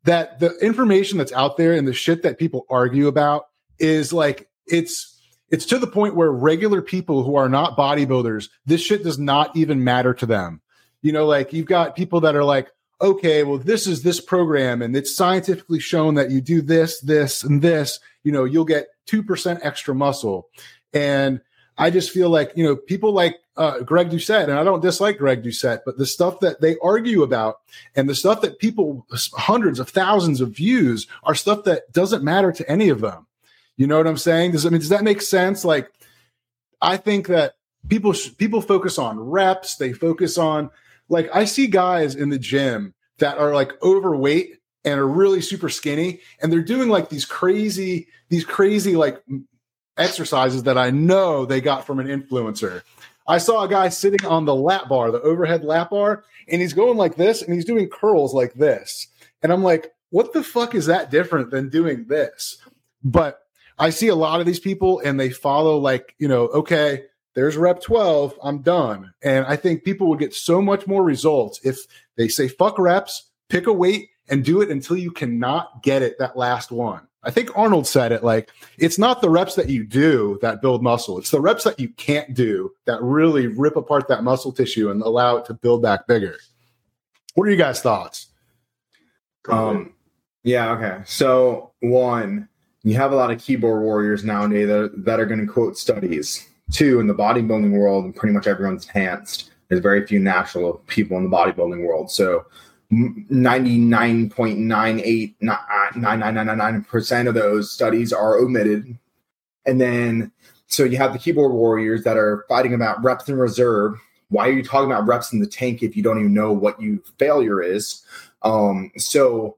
that the information that's out there and the shit that people argue about is like it's it's to the point where regular people who are not bodybuilders, this shit does not even matter to them. You know, like you've got people that are like, okay, well, this is this program, and it's scientifically shown that you do this, this, and this, you know, you'll get 2% extra muscle. And I just feel like, you know, people like uh, Greg Doucette, and I don't dislike Greg Doucette, but the stuff that they argue about and the stuff that people, hundreds of thousands of views, are stuff that doesn't matter to any of them. You know what I'm saying? Does I mean does that make sense? Like, I think that people people focus on reps. They focus on like I see guys in the gym that are like overweight and are really super skinny, and they're doing like these crazy these crazy like exercises that I know they got from an influencer. I saw a guy sitting on the lap bar, the overhead lap bar, and he's going like this and he's doing curls like this. And I'm like, what the fuck is that different than doing this? But I see a lot of these people and they follow like, you know, okay, there's rep 12, I'm done. And I think people would get so much more results if they say fuck reps, pick a weight and do it until you cannot get it that last one. I think Arnold said it like it's not the reps that you do that build muscle. It's the reps that you can't do that really rip apart that muscle tissue and allow it to build back bigger. What are you guys' thoughts? Um yeah, okay. So one, you have a lot of keyboard warriors nowadays that, that are going to quote studies. Two, in the bodybuilding world, and pretty much everyone's enhanced. There's very few natural people in the bodybuilding world. So 99.989999% of those studies are omitted. And then, so you have the keyboard warriors that are fighting about reps in reserve. Why are you talking about reps in the tank if you don't even know what you failure is? Um, so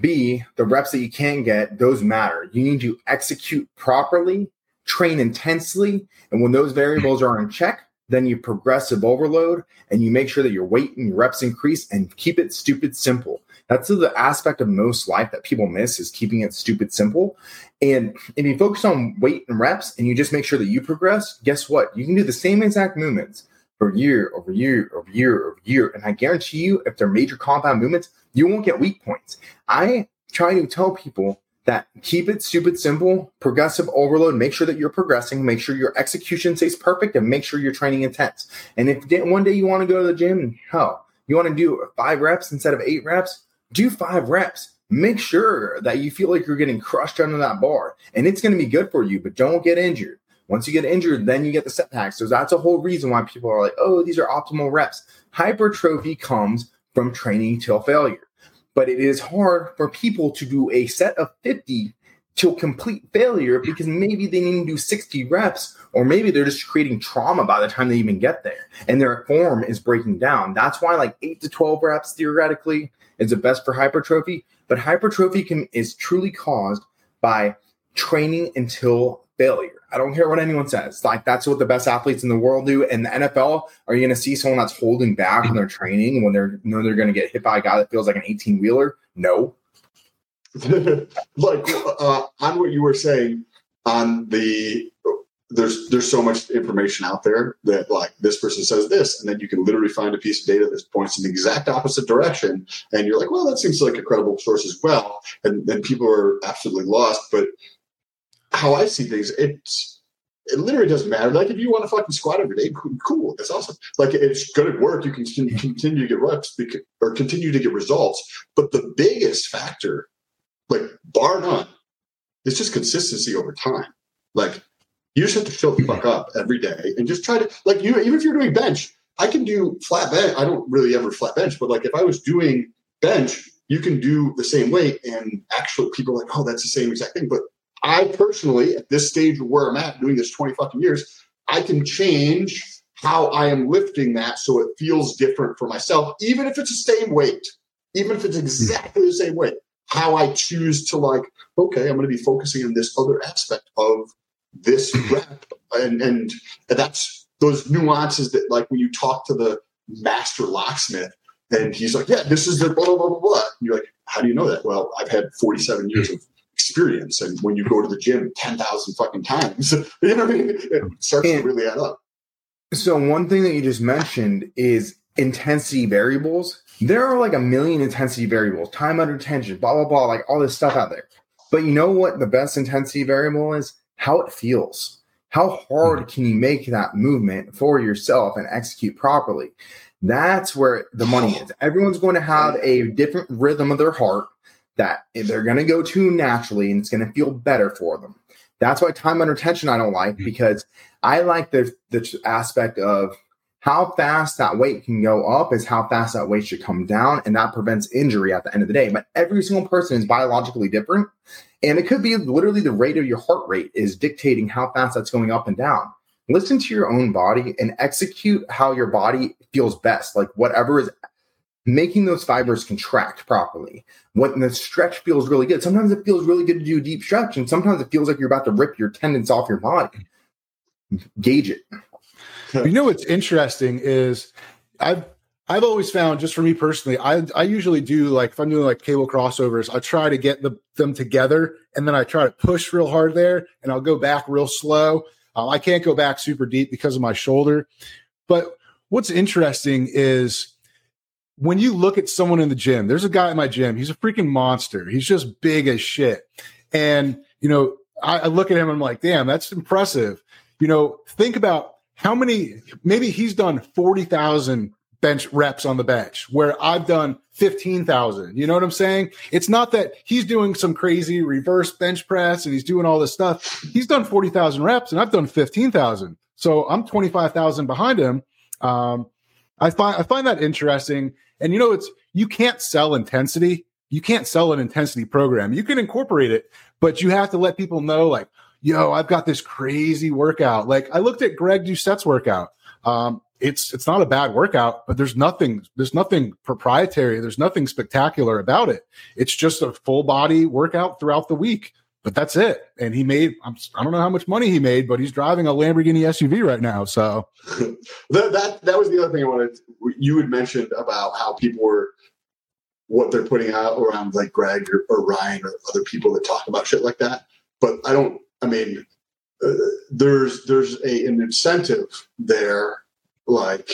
B, the reps that you can get, those matter. You need to execute properly, train intensely, and when those variables are in check, then you progressive overload and you make sure that your weight and your reps increase and keep it stupid simple. That's the aspect of most life that people miss is keeping it stupid simple. And if you focus on weight and reps and you just make sure that you progress, guess what? You can do the same exact movements for year over year over year over year. And I guarantee you, if they're major compound movements, you won't get weak points. I try to tell people that keep it stupid simple, progressive overload, make sure that you're progressing, make sure your execution stays perfect, and make sure you're training intense. And if one day you want to go to the gym, hell, you want to do five reps instead of eight reps, do five reps. Make sure that you feel like you're getting crushed under that bar, and it's going to be good for you, but don't get injured. Once you get injured, then you get the setbacks. So that's a whole reason why people are like, oh, these are optimal reps. Hypertrophy comes from training till failure. But it is hard for people to do a set of 50 till complete failure because maybe they need to do 60 reps or maybe they're just creating trauma by the time they even get there and their form is breaking down. That's why like 8 to 12 reps theoretically is the best for hypertrophy, but hypertrophy can is truly caused by training until failure. I don't care what anyone says. Like that's what the best athletes in the world do. In the NFL, are you going to see someone that's holding back when they're training when they're know they're going to get hit by a guy that feels like an 18 wheeler? No. (laughs) like uh, on what you were saying on the there's there's so much information out there that like this person says this, and then you can literally find a piece of data that points in the exact opposite direction, and you're like, well, that seems like a credible source as well, and then people are absolutely lost. But how I see things, it's it literally doesn't matter. Like if you want to fucking squat every day, cool, that's awesome. Like it's good at work, you can continue to get reps or continue to get results. But the biggest factor, like bar none, is just consistency over time. Like you just have to show the fuck up every day and just try to like you even if you're doing bench, I can do flat bench. I don't really ever flat bench, but like if I was doing bench, you can do the same weight and actually people like, oh, that's the same exact thing. But I personally, at this stage of where I'm at, doing this 20 fucking years, I can change how I am lifting that so it feels different for myself, even if it's the same weight, even if it's exactly the same weight. How I choose to like, okay, I'm going to be focusing on this other aspect of this (clears throat) rep, and and, that's those nuances that like when you talk to the master locksmith and he's like, yeah, this is the blah blah blah blah. blah. And you're like, how do you know that? Well, I've had 47 years of experience. And when you go to the gym 10,000 fucking times, (laughs) you know what I mean? It starts and to really add up. So, one thing that you just mentioned is intensity variables. There are like a million intensity variables, time under tension, blah, blah, blah, like all this stuff out there. But you know what the best intensity variable is? How it feels. How hard mm-hmm. can you make that movement for yourself and execute properly? That's where the money is. (sighs) Everyone's going to have a different rhythm of their heart that they're going to go to naturally and it's going to feel better for them. That's why time under tension I don't like mm-hmm. because I like the the aspect of how fast that weight can go up is how fast that weight should come down and that prevents injury at the end of the day. But every single person is biologically different and it could be literally the rate of your heart rate is dictating how fast that's going up and down. Listen to your own body and execute how your body feels best, like whatever is making those fibers contract properly. When the stretch feels really good, sometimes it feels really good to do a deep stretch, and sometimes it feels like you're about to rip your tendons off your body. Gauge it. you know what's interesting is I've I've always found just for me personally, I I usually do like if I'm doing like cable crossovers, I try to get the, them together and then I try to push real hard there and I'll go back real slow. Uh, I can't go back super deep because of my shoulder. But what's interesting is when you look at someone in the gym, there's a guy in my gym. He's a freaking monster. He's just big as shit. And, you know, I, I look at him I'm like, damn, that's impressive. You know, think about how many, maybe he's done 40,000 bench reps on the bench where I've done 15,000. You know what I'm saying? It's not that he's doing some crazy reverse bench press and he's doing all this stuff. He's done 40,000 reps and I've done 15,000. So I'm 25,000 behind him. Um, I find I find that interesting. And you know, it's you can't sell intensity. You can't sell an intensity program. You can incorporate it, but you have to let people know, like, yo, I've got this crazy workout. Like I looked at Greg Doucette's workout. Um, it's it's not a bad workout, but there's nothing there's nothing proprietary. There's nothing spectacular about it. It's just a full body workout throughout the week but that's it. And he made, I'm, I do not know how much money he made, but he's driving a Lamborghini SUV right now. So (laughs) that, that, that was the other thing I wanted, you had mentioned about how people were, what they're putting out around like Greg or, or Ryan or other people that talk about shit like that. But I don't, I mean, uh, there's, there's a, an incentive there, like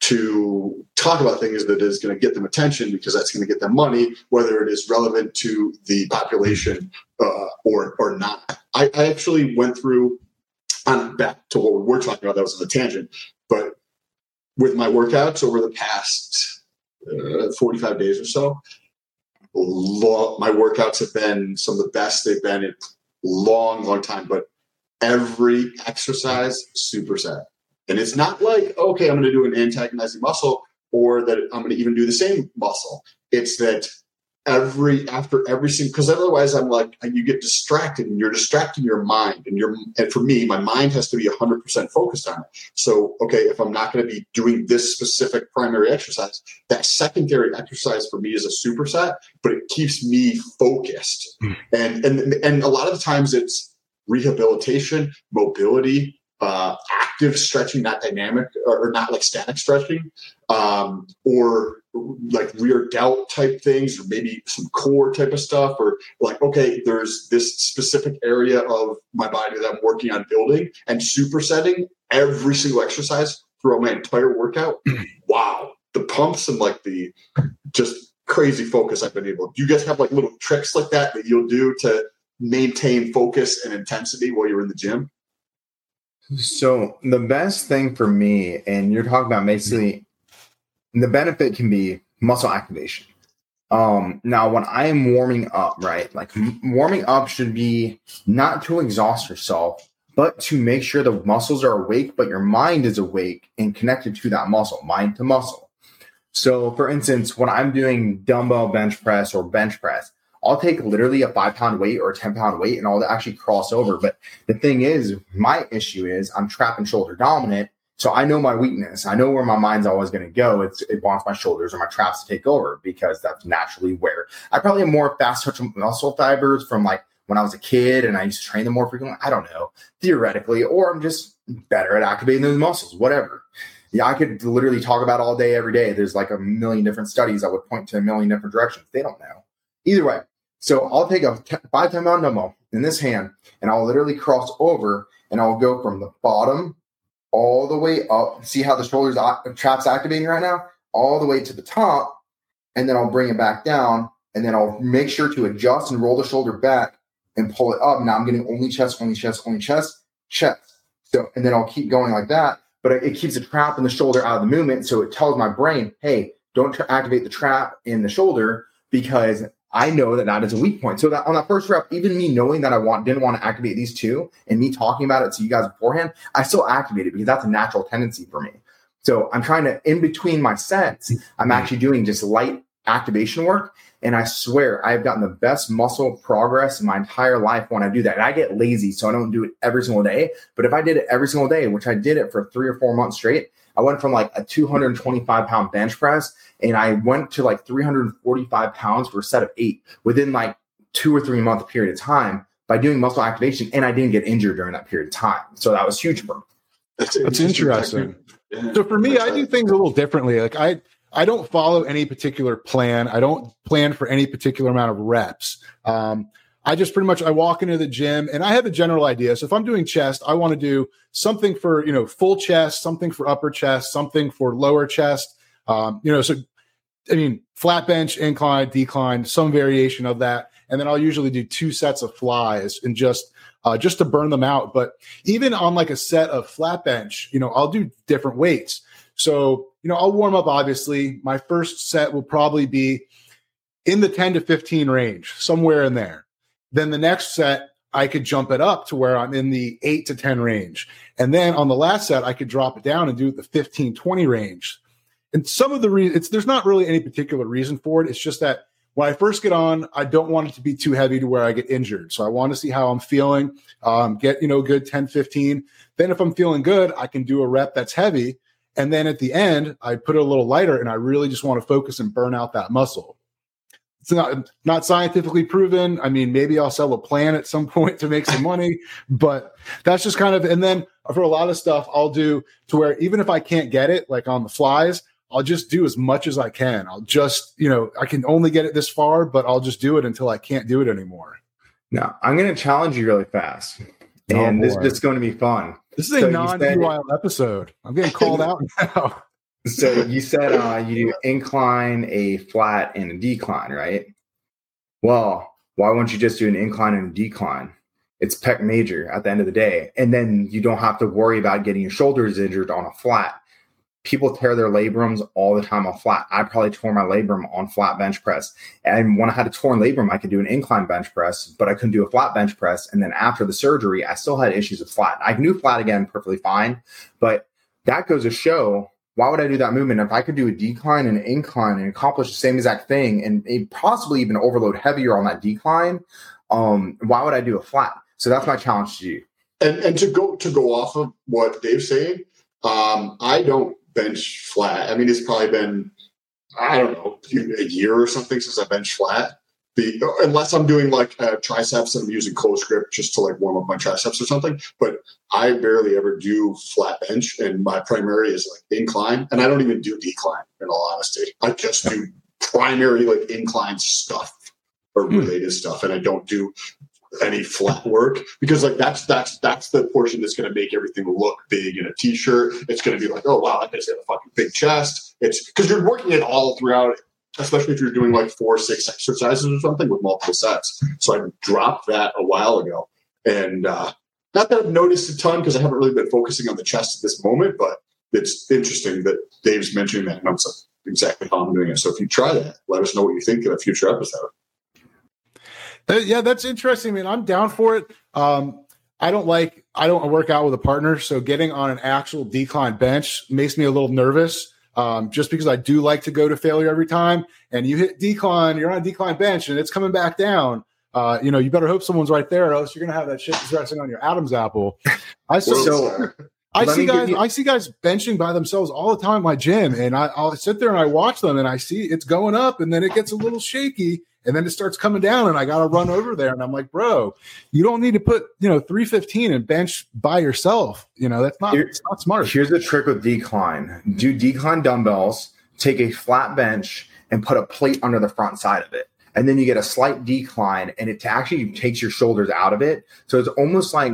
to talk about things that is going to get them attention because that's going to get them money, whether it is relevant to the population uh, or or not. I, I, actually went through on back to what we were talking about. That was on a tangent, but with my workouts over the past uh, 45 days or so, my workouts have been some of the best they've been in long, long time. But every exercise superset and it's not like, okay, I'm going to do an antagonizing muscle or that I'm going to even do the same muscle. It's that every after every single because otherwise I'm like you get distracted and you're distracting your mind and your and for me my mind has to be 100% focused on it. So okay, if I'm not going to be doing this specific primary exercise, that secondary exercise for me is a superset, but it keeps me focused. Mm. And and and a lot of the times it's rehabilitation, mobility, uh, active stretching, not dynamic or, or not like static stretching, um, or like rear delt type things, or maybe some core type of stuff, or like, okay, there's this specific area of my body that I'm working on building and supersetting every single exercise throughout my entire workout. wow. The pumps and like the just crazy focus I've been able. Do you guys have like little tricks like that that you'll do to maintain focus and intensity while you're in the gym? So the best thing for me, and you're talking about basically the benefit can be muscle activation. Um, now when I am warming up, right, like warming up should be not to exhaust yourself, but to make sure the muscles are awake, but your mind is awake and connected to that muscle, mind to muscle. So for instance, when I'm doing dumbbell bench press or bench press, I'll take literally a five pound weight or a 10 pound weight and I'll actually cross over. But the thing is, my issue is I'm trap and shoulder dominant. So I know my weakness. I know where my mind's always going to go. It's, it wants my shoulders or my traps to take over because that's naturally where I probably have more fast twitch muscle fibers from like when I was a kid and I used to train them more frequently. I don't know, theoretically, or I'm just better at activating those muscles, whatever. Yeah, I could literally talk about all day, every day. There's like a million different studies that would point to a million different directions. They don't know. Either way, so I'll take a five time pound dumbbell in this hand and I'll literally cross over and I'll go from the bottom all the way up. See how the shoulders traps activating right now? All the way to the top. And then I'll bring it back down and then I'll make sure to adjust and roll the shoulder back and pull it up. Now I'm getting only chest, only chest, only chest, chest. So, and then I'll keep going like that. But it keeps the trap in the shoulder out of the movement. So it tells my brain, hey, don't activate the trap in the shoulder because I know that that is a weak point. So that on that first rep, even me knowing that I want didn't want to activate these two, and me talking about it to you guys beforehand, I still activated because that's a natural tendency for me. So I'm trying to in between my sets, I'm actually doing just light activation work, and I swear I've gotten the best muscle progress in my entire life when I do that. And I get lazy, so I don't do it every single day. But if I did it every single day, which I did it for three or four months straight, I went from like a 225 pound bench press and I went to like 345 pounds for a set of eight within like two or three month period of time by doing muscle activation. And I didn't get injured during that period of time. So that was huge for me. That's, That's interesting. Yeah. So for me, I do things a little differently. Like I, I don't follow any particular plan. I don't plan for any particular amount of reps. Um, I just pretty much I walk into the gym and I have a general idea. So if I'm doing chest, I want to do something for you know full chest, something for upper chest, something for lower chest. Um, you know, so I mean flat bench, incline, decline, some variation of that, and then I'll usually do two sets of flies and just uh, just to burn them out. But even on like a set of flat bench, you know, I'll do different weights. So you know, I'll warm up. Obviously, my first set will probably be in the 10 to 15 range, somewhere in there. Then the next set, I could jump it up to where I'm in the eight to 10 range. And then on the last set, I could drop it down and do the 15, 20 range. And some of the reasons, there's not really any particular reason for it. It's just that when I first get on, I don't want it to be too heavy to where I get injured. So I want to see how I'm feeling, um, get, you know, good 10, 15. Then if I'm feeling good, I can do a rep that's heavy. And then at the end, I put it a little lighter and I really just want to focus and burn out that muscle it's not not scientifically proven. I mean, maybe I'll sell a plan at some (laughs) point to make some money, but that's just kind of. And then for a lot of stuff, I'll do to where even if I can't get it, like on the flies, I'll just do as much as I can. I'll just, you know, I can only get it this far, but I'll just do it until I can't do it anymore. Now I'm going to challenge you really fast, oh, and this, this is going to be fun. This is a non-wild episode. I'm getting called (laughs) out now. So you said uh, you do incline, a flat, and a decline, right? Well, why won't you just do an incline and a decline? It's pec major at the end of the day. And then you don't have to worry about getting your shoulders injured on a flat. People tear their labrums all the time on flat. I probably tore my labrum on flat bench press. And when I had a torn labrum, I could do an incline bench press, but I couldn't do a flat bench press. And then after the surgery, I still had issues with flat. I do flat again perfectly fine, but that goes to show why would I do that movement if I could do a decline and an incline and accomplish the same exact thing and possibly even overload heavier on that decline? Um, why would I do a flat? So that's my challenge to you. And and to go to go off of what Dave's saying, um, I don't bench flat. I mean, it's probably been I don't know a year or something since I bench flat be unless I'm doing like uh, triceps and I'm using close grip just to like warm up my triceps or something. But I barely ever do flat bench, and my primary is like incline, and I don't even do decline. In all honesty, I just do primary like incline stuff or hmm. related stuff, and I don't do any flat work because like that's that's that's the portion that's going to make everything look big in a t-shirt. It's going to be like, oh wow, i guy's got a fucking big chest. It's because you're working it all throughout especially if you're doing like four, or six exercises or something with multiple sets. So I dropped that a while ago. And uh, not that I've noticed a ton because I haven't really been focusing on the chest at this moment, but it's interesting that Dave's mentioning that. And I'm exactly how I'm doing it. So if you try that, let us know what you think in a future episode. Yeah, that's interesting. I mean, I'm down for it. Um, I don't like, I don't work out with a partner. So getting on an actual decline bench makes me a little nervous um, just because I do like to go to failure every time. And you hit decline, you're on a decline bench, and it's coming back down. Uh, you know, you better hope someone's right there, or else you're gonna have that shit resting on your Adam's apple. I so, I see guys, you- I see guys benching by themselves all the time in my gym, and I, I'll sit there and I watch them, and I see it's going up, and then it gets a little shaky, and then it starts coming down and I got to run over there and I'm like, bro, you don't need to put, you know, 315 and bench by yourself. You know, that's not, Here, it's not smart. Here's the trick with decline. Do decline dumbbells, take a flat bench and put a plate under the front side of it. And then you get a slight decline and it actually takes your shoulders out of it. So it's almost like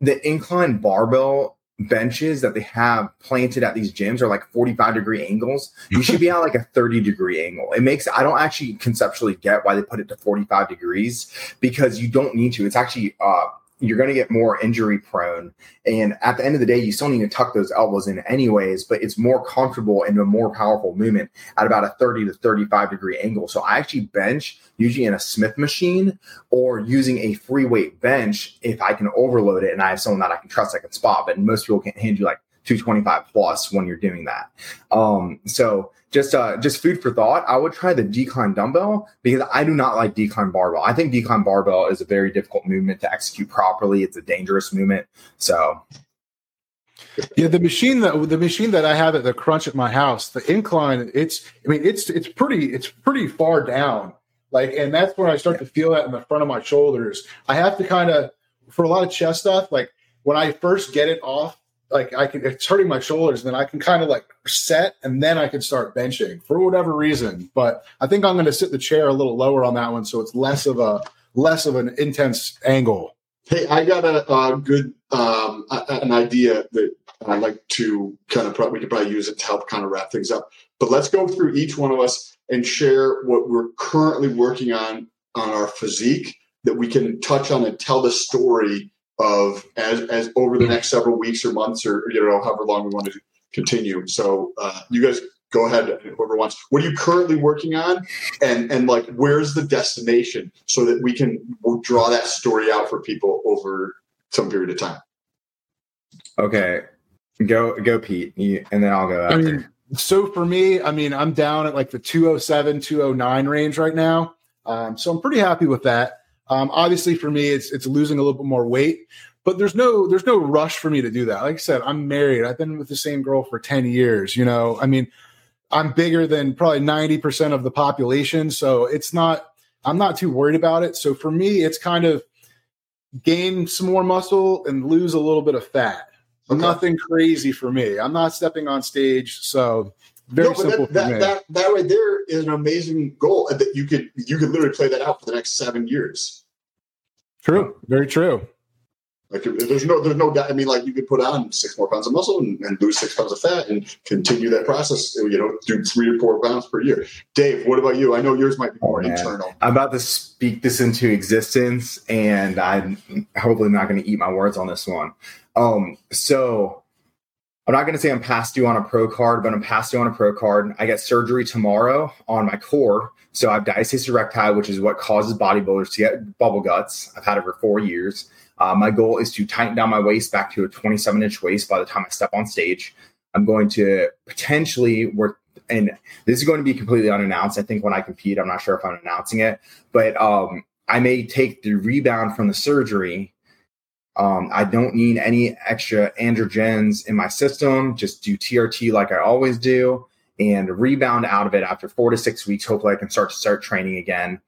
the incline barbell benches that they have planted at these gyms are like 45 degree angles. You should be at like a 30 degree angle. It makes, I don't actually conceptually get why they put it to 45 degrees because you don't need to. It's actually, uh, you're going to get more injury prone. And at the end of the day, you still need to tuck those elbows in anyways, but it's more comfortable and a more powerful movement at about a 30 to 35 degree angle. So I actually bench usually in a Smith machine or using a free weight bench if I can overload it and I have someone that I can trust I can spot. But most people can't hand you like 225 plus when you're doing that. Um, so just uh, just food for thought. I would try the decline dumbbell because I do not like decline barbell. I think decline barbell is a very difficult movement to execute properly. It's a dangerous movement. So yeah, the machine that the machine that I have at the crunch at my house, the incline, it's I mean it's it's pretty it's pretty far down. Like and that's where I start to feel that in the front of my shoulders. I have to kind of for a lot of chest stuff, like when I first get it off like I can it's hurting my shoulders, and then I can kind of like set and then I can start benching for whatever reason. But I think I'm going to sit the chair a little lower on that one, so it's less of a less of an intense angle. Hey, I got a, a good um, a, an idea that I'd like to kind of we could probably use it to help kind of wrap things up. But let's go through each one of us and share what we're currently working on on our physique that we can touch on and tell the story of as as over the next several weeks or months or you know however long we want to continue. So uh, you guys go ahead whoever wants. What are you currently working on, and and like where's the destination so that we can draw that story out for people over some period of time. Okay, go go Pete, and then I'll go after. I mean, so for me, I mean, I'm down at like the 207, 209 range right now. Um, so I'm pretty happy with that. Um, obviously, for me, it's it's losing a little bit more weight, but there's no there's no rush for me to do that. Like I said, I'm married. I've been with the same girl for ten years. You know, I mean, I'm bigger than probably ninety percent of the population, so it's not. I'm not too worried about it. So for me, it's kind of gain some more muscle and lose a little bit of fat. Okay. Nothing crazy for me. I'm not stepping on stage, so very no, simple that, that, that, that, right there is an amazing goal that you could you could literally play that out for the next seven years. True. Very true. Like there's no there's no doubt. I mean, like you could put on six more pounds of muscle and, and, lose six pounds of fat and continue that process. You know, do three or four pounds per year. Dave, what about you? I know yours might be more oh, internal. I'm about to speak this into existence, and I'm hopefully not going to eat my words on this one. Um, so I'm not going to say I'm past due on a pro card, but I'm past due on a pro card. I get surgery tomorrow on my core. So I have diastasis recti, which is what causes bodybuilders to get bubble guts. I've had it for four years. Uh, my goal is to tighten down my waist back to a 27 inch waist by the time I step on stage. I'm going to potentially work, and this is going to be completely unannounced. I think when I compete, I'm not sure if I'm announcing it, but um, I may take the rebound from the surgery um, I don't need any extra androgens in my system. Just do TRT like I always do and rebound out of it after four to six weeks. Hopefully, I can start to start training again.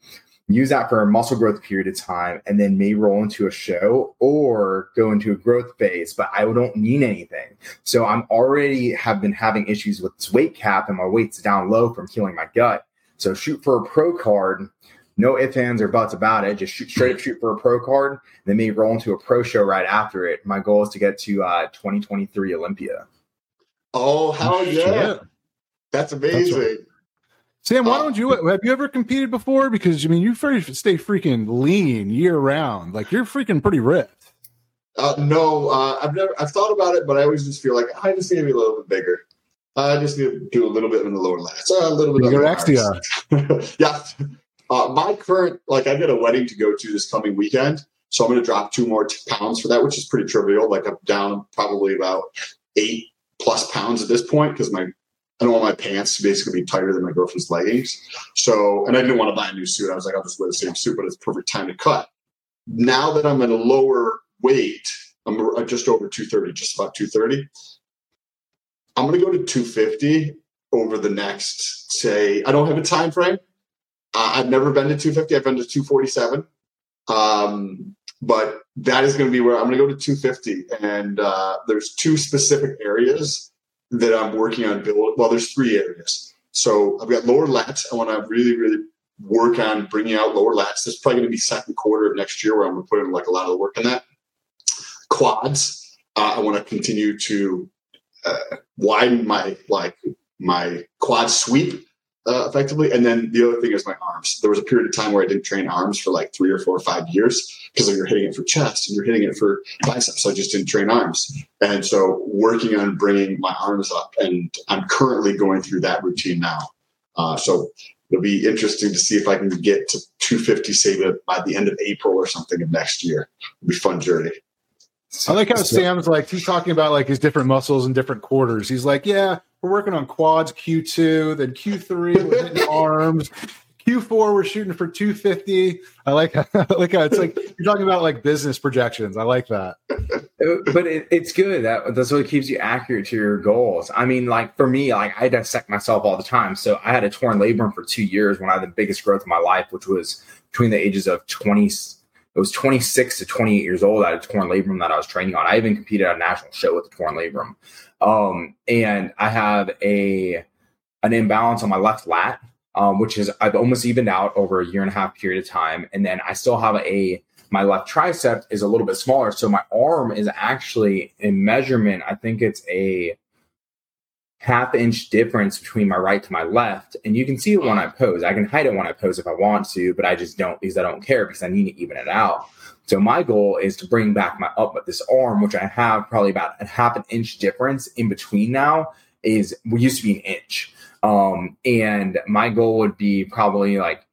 use that for a muscle growth period of time, and then may roll into a show or go into a growth phase. But I don't need anything. So I'm already have been having issues with this weight cap, and my weight's down low from healing my gut. So shoot for a pro card. No ifs, ands, or buts about it. Just shoot straight up shoot for a pro card, then maybe roll into a pro show right after it. My goal is to get to uh, 2023 Olympia. Oh, hell yeah. That's amazing. That's right. Sam, why uh, don't you have you ever competed before? Because I mean, you stay freaking lean year round. Like you're freaking pretty ripped. Uh, no, uh, I've never. I've thought about it, but I always just feel like I just need to be a little bit bigger. I just need to do a little bit in the lower lats, a little bit. Your XDR. (laughs) yeah. Uh, my current, like, I've got a wedding to go to this coming weekend, so I'm going to drop two more pounds for that, which is pretty trivial. Like, I'm down probably about eight plus pounds at this point because my I don't want my pants to basically be tighter than my girlfriend's leggings. So, and I didn't want to buy a new suit. I was like, I'll just wear the same suit, but it's perfect time to cut. Now that I'm at a lower weight, I'm just over 230, just about 230. I'm going to go to 250 over the next, say, I don't have a time frame. I've never been to 250. I've been to 247. Um, but that is going to be where I'm going to go to 250. And uh, there's two specific areas that I'm working on build. Well, there's three areas. So I've got lower lats. I want to really, really work on bringing out lower lats. That's probably going to be second quarter of next year where I'm going to put in like a lot of the work on that. Quads. Uh, I want to continue to uh, widen my like my quad sweep uh, effectively. And then the other thing is my arms. There was a period of time where I didn't train arms for like three or four or five years because you're hitting it for chest and you're hitting it for biceps. So I just didn't train arms. And so working on bringing my arms up, and I'm currently going through that routine now. Uh, so it'll be interesting to see if I can get to 250, say by the end of April or something of next year. It'll be fun journey. I like how Sam's like he's talking about like his different muscles and different quarters. He's like, yeah, we're working on quads Q2, then Q3 we're hitting (laughs) arms. Q4 we're shooting for 250. I like (laughs) I like how it's like you're talking about like business projections. I like that. Uh, but it, it's good. That that's what keeps you accurate to your goals. I mean, like for me, like I dissect myself all the time. So I had a torn labrum for two years when I had the biggest growth of my life, which was between the ages of 20 it was 26 to 28 years old. I had a torn labrum that I was training on. I even competed at a national show with a torn labrum. Um, and I have a an imbalance on my left lat, um, which is I've almost evened out over a year and a half period of time. And then I still have a my left tricep is a little bit smaller. So my arm is actually in measurement, I think it's a half inch difference between my right to my left. And you can see it when I pose. I can hide it when I pose if I want to, but I just don't because I don't care because I need to even it out. So my goal is to bring back my up, but this arm, which I have probably about a half an inch difference in between now, is we used to be an inch. Um, and my goal would be probably like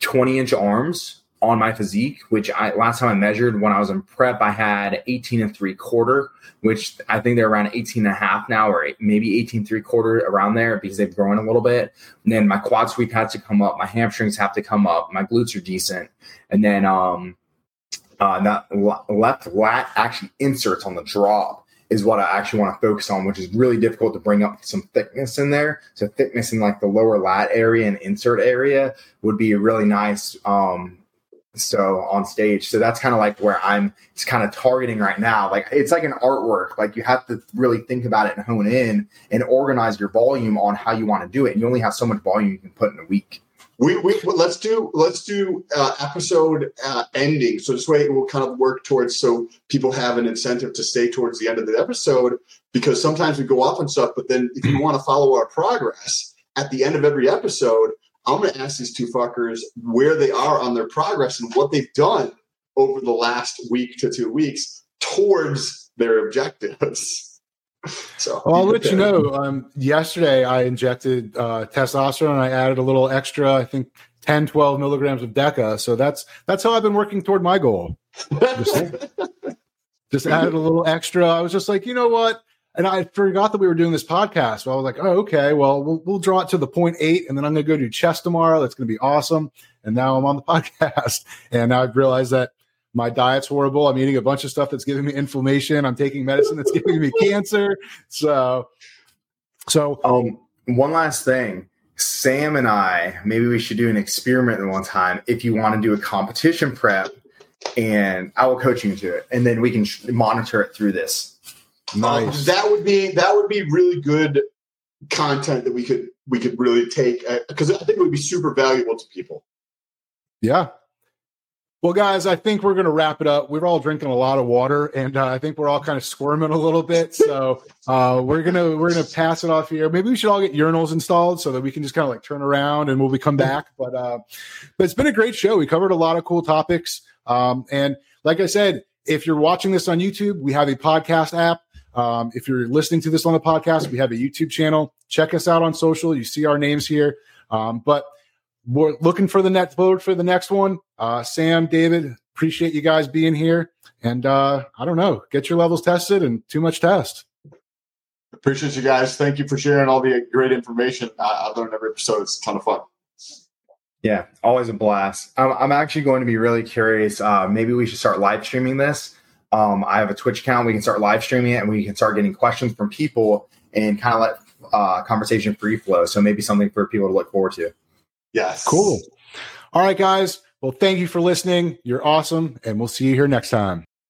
20 inch arms on my physique, which I last time I measured when I was in prep, I had 18 and three quarter, which I think they're around 18 and a half now, or maybe 18 three quarter around there because they've grown a little bit. And then my quad sweep had to come up, my hamstrings have to come up, my glutes are decent. And then um uh that left lat actually inserts on the drop is what I actually want to focus on, which is really difficult to bring up some thickness in there. So thickness in like the lower lat area and insert area would be really nice um so on stage. So that's kind of like where i'm it's kind of targeting right now. Like it's like an artwork. Like you have to really think about it and hone in and organize your volume on how you want to do it. And you only have so much volume you can put in a week we, we let's do let's do uh, episode uh, ending so this way it will kind of work towards so people have an incentive to stay towards the end of the episode because sometimes we go off and stuff but then if you want to follow our progress at the end of every episode I'm going to ask these two fuckers where they are on their progress and what they've done over the last week to two weeks towards their objectives. (laughs) So well, I'll let you know. (laughs) Um, yesterday, I injected uh, testosterone. I added a little extra, I think 10, 12 milligrams of DECA. So that's that's how I've been working toward my goal. Just, (laughs) just added a little extra. I was just like, you know what? and I forgot that we were doing this podcast. So I was like, oh, okay, well, we'll, we'll draw it to the point eight, and then I'm going to go do chest tomorrow. That's going to be awesome. And now I'm on the podcast, and now I've realized that my diet's horrible. I'm eating a bunch of stuff that's giving me inflammation. I'm taking medicine that's giving me cancer. So, so um, one last thing Sam and I, maybe we should do an experiment one time. If you want to do a competition prep, and I will coach you into it, and then we can monitor it through this. Nice. Um, that would be that would be really good content that we could we could really take because uh, I think it would be super valuable to people. Yeah. Well, guys, I think we're going to wrap it up. We're all drinking a lot of water, and uh, I think we're all kind of squirming a little bit. So (laughs) uh, we're gonna we're gonna pass it off here. Maybe we should all get urinals installed so that we can just kind of like turn around and we'll be come back. But uh, but it's been a great show. We covered a lot of cool topics. Um, and like I said, if you're watching this on YouTube, we have a podcast app. Um, if you're listening to this on the podcast, we have a YouTube channel. Check us out on social. You see our names here. Um, but we're looking for the next vote for the next one. Uh, Sam, David, appreciate you guys being here. And uh, I don't know, get your levels tested and too much test. Appreciate you guys. Thank you for sharing all the great information. I, I've learned every episode. It's a ton of fun. Yeah, always a blast. I'm, I'm actually going to be really curious. Uh, maybe we should start live streaming this. Um, I have a Twitch account. We can start live streaming it and we can start getting questions from people and kind of let uh, conversation free flow. So maybe something for people to look forward to. Yes. Cool. All right, guys. Well, thank you for listening. You're awesome. And we'll see you here next time.